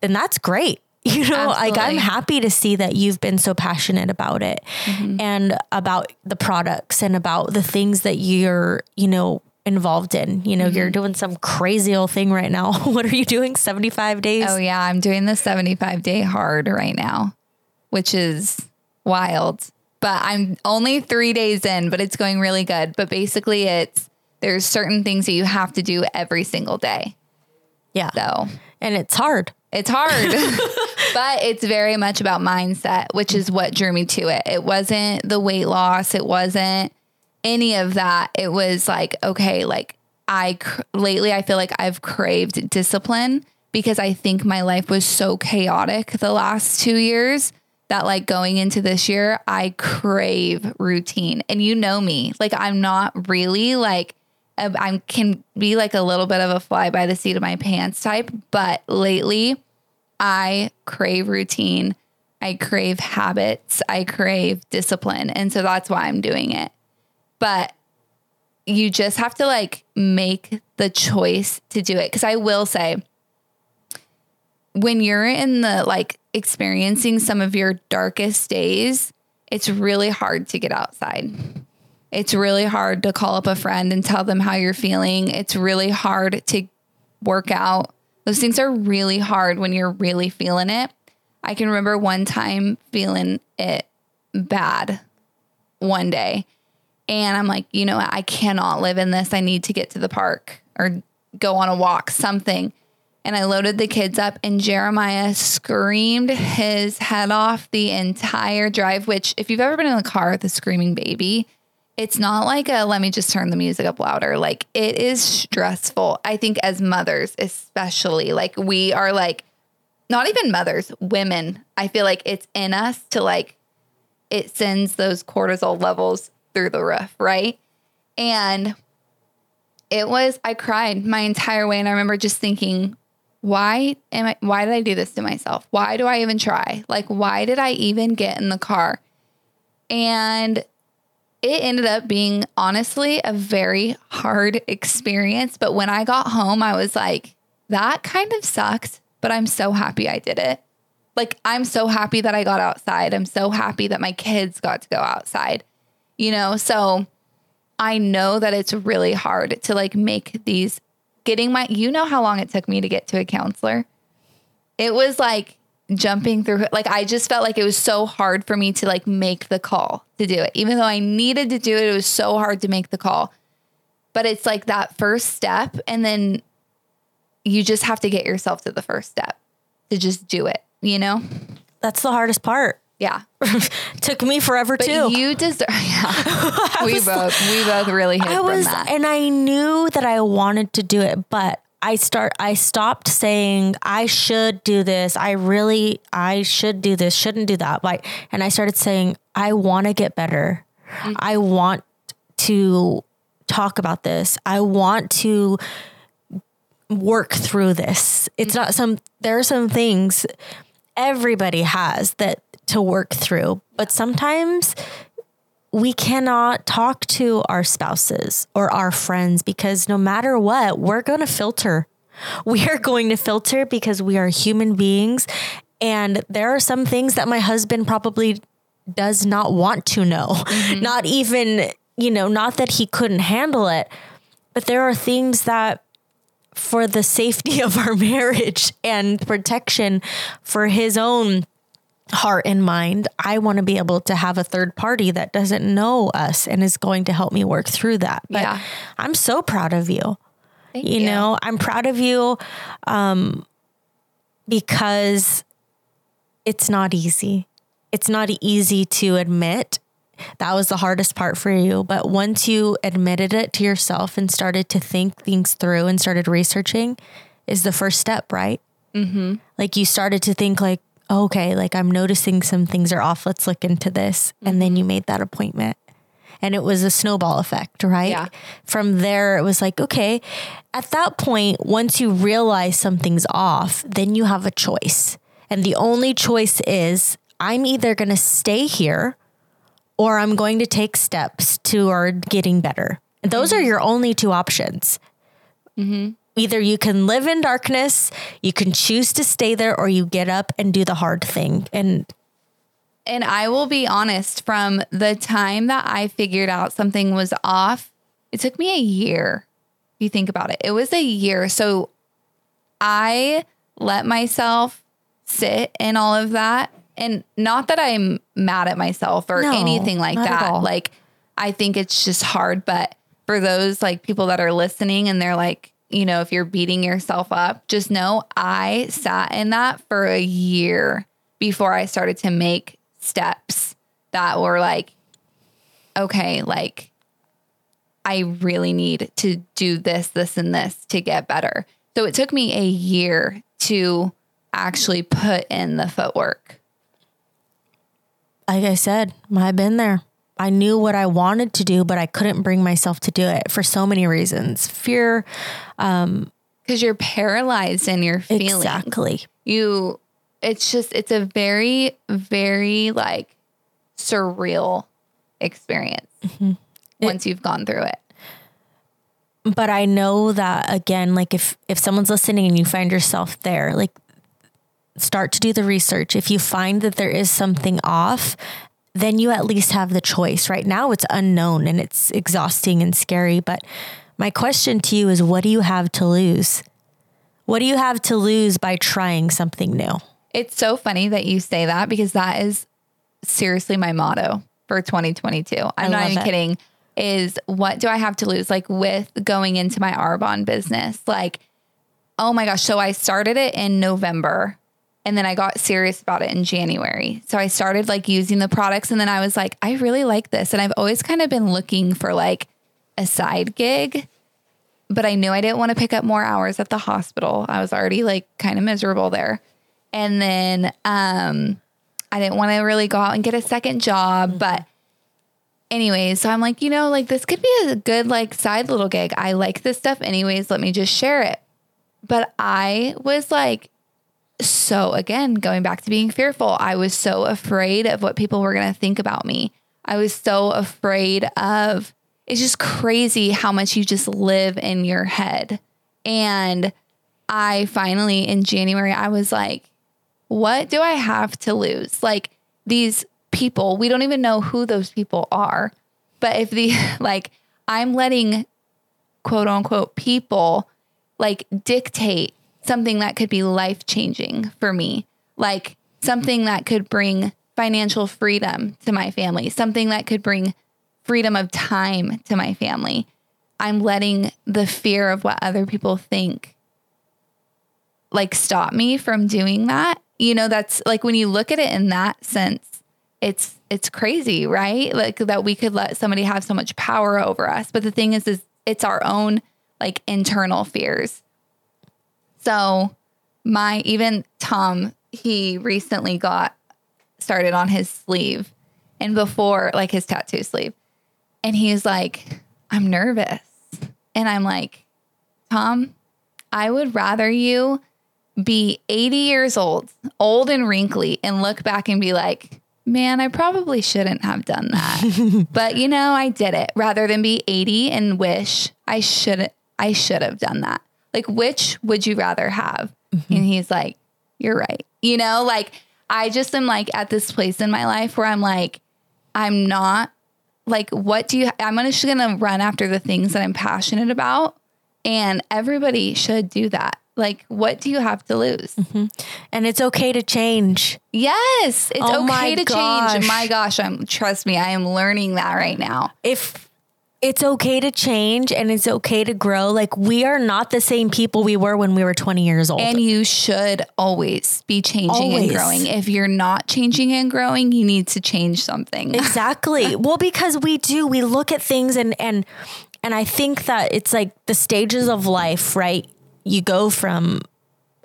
then that's great you know Absolutely. like i'm happy to see that you've been so passionate about it mm-hmm. and about the products and about the things that you're you know involved in. You know mm-hmm. you're doing some crazy old thing right now. What are you doing? 75 days? Oh yeah. I'm doing the 75 day hard right now which is wild. But i'm only three days in but it's going really good. But basically it's there's certain things that you have to do every single day. Yeah. So and it's hard it's hard, but it's very much about mindset, which is what drew me to it. It wasn't the weight loss, it wasn't any of that. It was like, okay, like I lately I feel like I've craved discipline because I think my life was so chaotic the last 2 years that like going into this year, I crave routine. And you know me, like I'm not really like Uh, I can be like a little bit of a fly by the seat of my pants type, but lately I crave routine. I crave habits. I crave discipline. And so that's why I'm doing it. But you just have to like make the choice to do it. Cause I will say, when you're in the like experiencing some of your darkest days, it's really hard to get outside It's really hard to call up a friend and tell them how you're feeling. It's really hard to work out. Those things are really hard when you're really feeling it. I can remember one time feeling it bad one day. And I'm like, you know. I cannot live in this. I need to get to the park or go on a walk, something. And I loaded the kids up, and Jeremiah screamed his head off the entire drive. Which, if you've ever been in the car with a screaming baby, it's not like a let me just turn the music up louder. Like it is stressful. I think as mothers, especially, like we are like, not even mothers, women. I feel like it's in us to like, it sends those cortisol levels through the roof, right? And it was, I cried my entire way. And I remember just thinking, why am I, why did I do this to myself? Why do I even try? Like, why did I even get in the car? And it ended up being honestly a very hard experience. But when I got home, I was like, that kind of sucks, but I'm so happy I did it. Like, I'm so happy that I got outside. I'm so happy that my kids got to go outside, you know? So I know that it's really hard to like make these getting my, you know, how long it took me to get to a counselor? It was like jumping through, like, I just felt like it was so hard for me to like make the call to do it. Even though I needed to do it, it was so hard to make the call. But it's like that first step. And then you just have to get yourself to the first step to just do it you know? That's the hardest part. Yeah. Took me forever but too. You deserve yeah. we both we both really hit I was, that. And I knew that I wanted to do it, but I start I stopped saying I should do this. I really I should do this, shouldn't do that. Like and I started saying I want to get better. Mm-hmm. I want to talk about this. I want to work through this. It's mm-hmm. not some there are some things everybody has that to work through. But sometimes we cannot talk to our spouses or our friends because no matter what, we're going to filter. We are going to filter because we are human beings. And there are some things that my husband probably does not want to know. Mm-hmm. Not even, you know, not that he couldn't handle it, but there are things that for the safety of our marriage and protection for his own heart and mind, I want to be able to have a third party that doesn't know us and is going to help me work through that. But yeah. I'm so proud of you. Thank you, you know, I'm proud of you um, because it's not easy. It's not easy to admit that was the hardest part for you. But once you admitted it to yourself and started to think things through and started researching, is the first step, right? Mm-hmm. Like you started to think like, okay, like I'm noticing some things are off. Let's look into this, mm-hmm. and then you made that appointment. And it was a snowball effect, right? Yeah. From there, it was like, okay, at that point, once you realize something's off, then you have a choice. And the only choice is I'm either going to stay here or I'm going to take steps toward getting better. Those mm-hmm. are your only two options. Mm-hmm. Either you can live in darkness, you can choose to stay there, or you get up and do the hard thing. And and I will be honest, from the time that I figured out something was off, it took me a year. If you think about it, it was a year. So I let myself sit in all of that and not that I'm mad at myself or no, anything like that. Like, I think it's just hard. But for those like people that are listening and they're like, you know, if you're beating yourself up, just know I sat in that for a year before I started to make steps that were like, okay, like I really need to do this, this, and this to get better. So it took me a year to actually put in the footwork like I said, I've been there. I knew what I wanted to do, but I couldn't bring myself to do it for so many reasons. Fear, um, because you're paralyzed in your feelings. Exactly. You, it's just, it's a very, very like surreal experience mm-hmm. once it, you've gone through it. But I know that again, like if if someone's listening and you find yourself there, like start to do the research. If you find that there is something off, then you at least have the choice. Right now, it's unknown and it's exhausting and scary. But my question to you is what do you have to lose? What do you have to lose by trying something new? It's so funny that you say that because that is seriously my motto for 2022. I'm not even it. kidding. Is what do I have to lose? Like with going into my Arbonne business, like, oh my gosh. So I started it in November and then I got serious about it in January. So I started like using the products and then I was like, I really like this. And I've always kind of been looking for like a side gig, but I knew I didn't want to pick up more hours at the hospital. I was already like kind of miserable there. And then um I didn't want to really go out and get a second job, but anyways, so I'm like, you know, like this could be a good like side little gig. I like this stuff anyways, let me just share it. But I was like so again, going back to being fearful, I was so afraid of what people were going to think about me. I was so afraid of it's just crazy how much you just live in your head. And I finally in January I was like, what do I have to lose? Like these people, we don't even know who those people are. But if the like I'm letting quote unquote people like dictate something that could be life changing for me, like something that could bring financial freedom to my family, something that could bring freedom of time to my family. I'm letting the fear of what other people think like stop me from doing that. You know, that's like when you look at it in that sense, it's it's crazy, right? Like that we could let somebody have so much power over us. But the thing is is it's our own like internal fears so my even Tom, he recently got started on his sleeve and before like his tattoo sleeve. And he's like, I'm nervous. And I'm like, Tom, I would rather you be 80 years old, old and wrinkly, and look back and be like, man, I probably shouldn't have done that. but you know, I did it rather than be 80 and wish I should I should have done that. Like, which would you rather have? Mm-hmm. And he's like, You're right. You know, like, I just am like at this place in my life where I'm like, I'm not like, what do you, I'm just gonna run after the things that I'm passionate about. And everybody should do that. Like, what do you have to lose? Mm-hmm. And it's okay to change. Yes, it's oh okay to gosh. change. My gosh, I'm trust me, I am learning that right now. If it's okay to change and it's okay to grow. Like we are not the same people we were when we were 20 years old. And you should always be changing always. and growing. If you're not changing and growing, you need to change something. Exactly. well, because we do, we look at things and and and I think that it's like the stages of life, right? You go from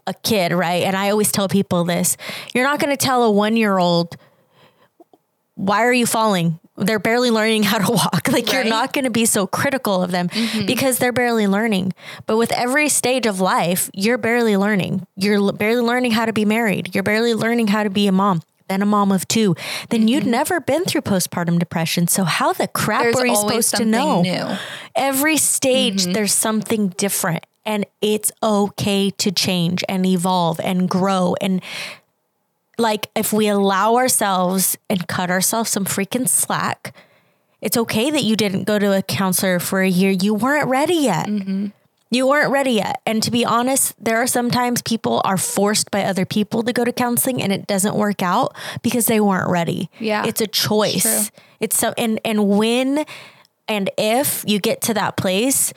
a kid, right? And I always tell people this. You're not going to tell a 1-year-old why are you falling? They're barely learning how to walk. Like right. you're not going to be so critical of them mm-hmm. because they're barely learning. But with every stage of life, you're barely learning. You're barely learning how to be married. You're barely learning how to be a mom. Then a mom of two. Then mm-hmm. you'd never been through postpartum depression. So how the crap there's are you supposed to know? New. Every stage mm-hmm. there's something different and it's okay to change and evolve and grow and like if we allow ourselves and cut ourselves some freaking slack, it's okay that you didn't go to a counselor for a year. You weren't ready yet. Mm-hmm. You weren't ready yet. And to be honest, there are sometimes people are forced by other people to go to counseling and it doesn't work out because they weren't ready. Yeah. It's a choice. It's, it's so and and when and if you get to that place,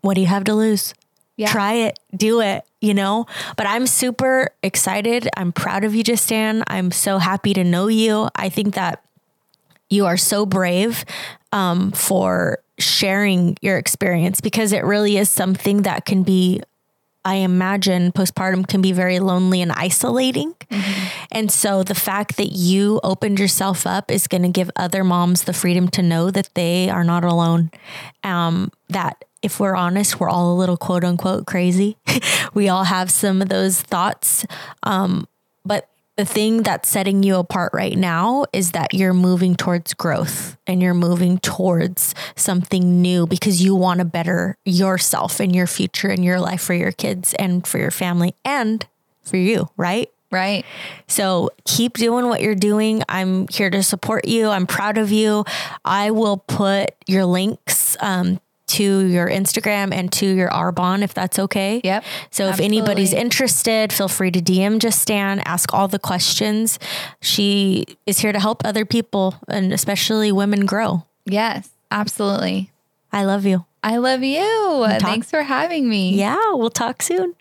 what do you have to lose? Yeah. Try it, do it, you know? But I'm super excited. I'm proud of you, Justin. I'm so happy to know you. I think that you are so brave um, for sharing your experience because it really is something that can be I imagine postpartum can be very lonely and isolating. Mm-hmm. And so the fact that you opened yourself up is going to give other moms the freedom to know that they are not alone. Um, that if we're honest, we're all a little quote unquote crazy. we all have some of those thoughts. Um, but the thing that's setting you apart right now is that you're moving towards growth and you're moving towards something new because you want to better yourself and your future and your life for your kids and for your family and for you, right? Right. So keep doing what you're doing. I'm here to support you. I'm proud of you. I will put your links um, to your Instagram and to your Arbonne if that's okay. Yep, So if anybody's interested, feel free to DM Justin, ask all the questions. She is here to help other people and especially women grow. Yes, absolutely. I love you. I love you. Thanks for having me. Yeah, we'll talk soon.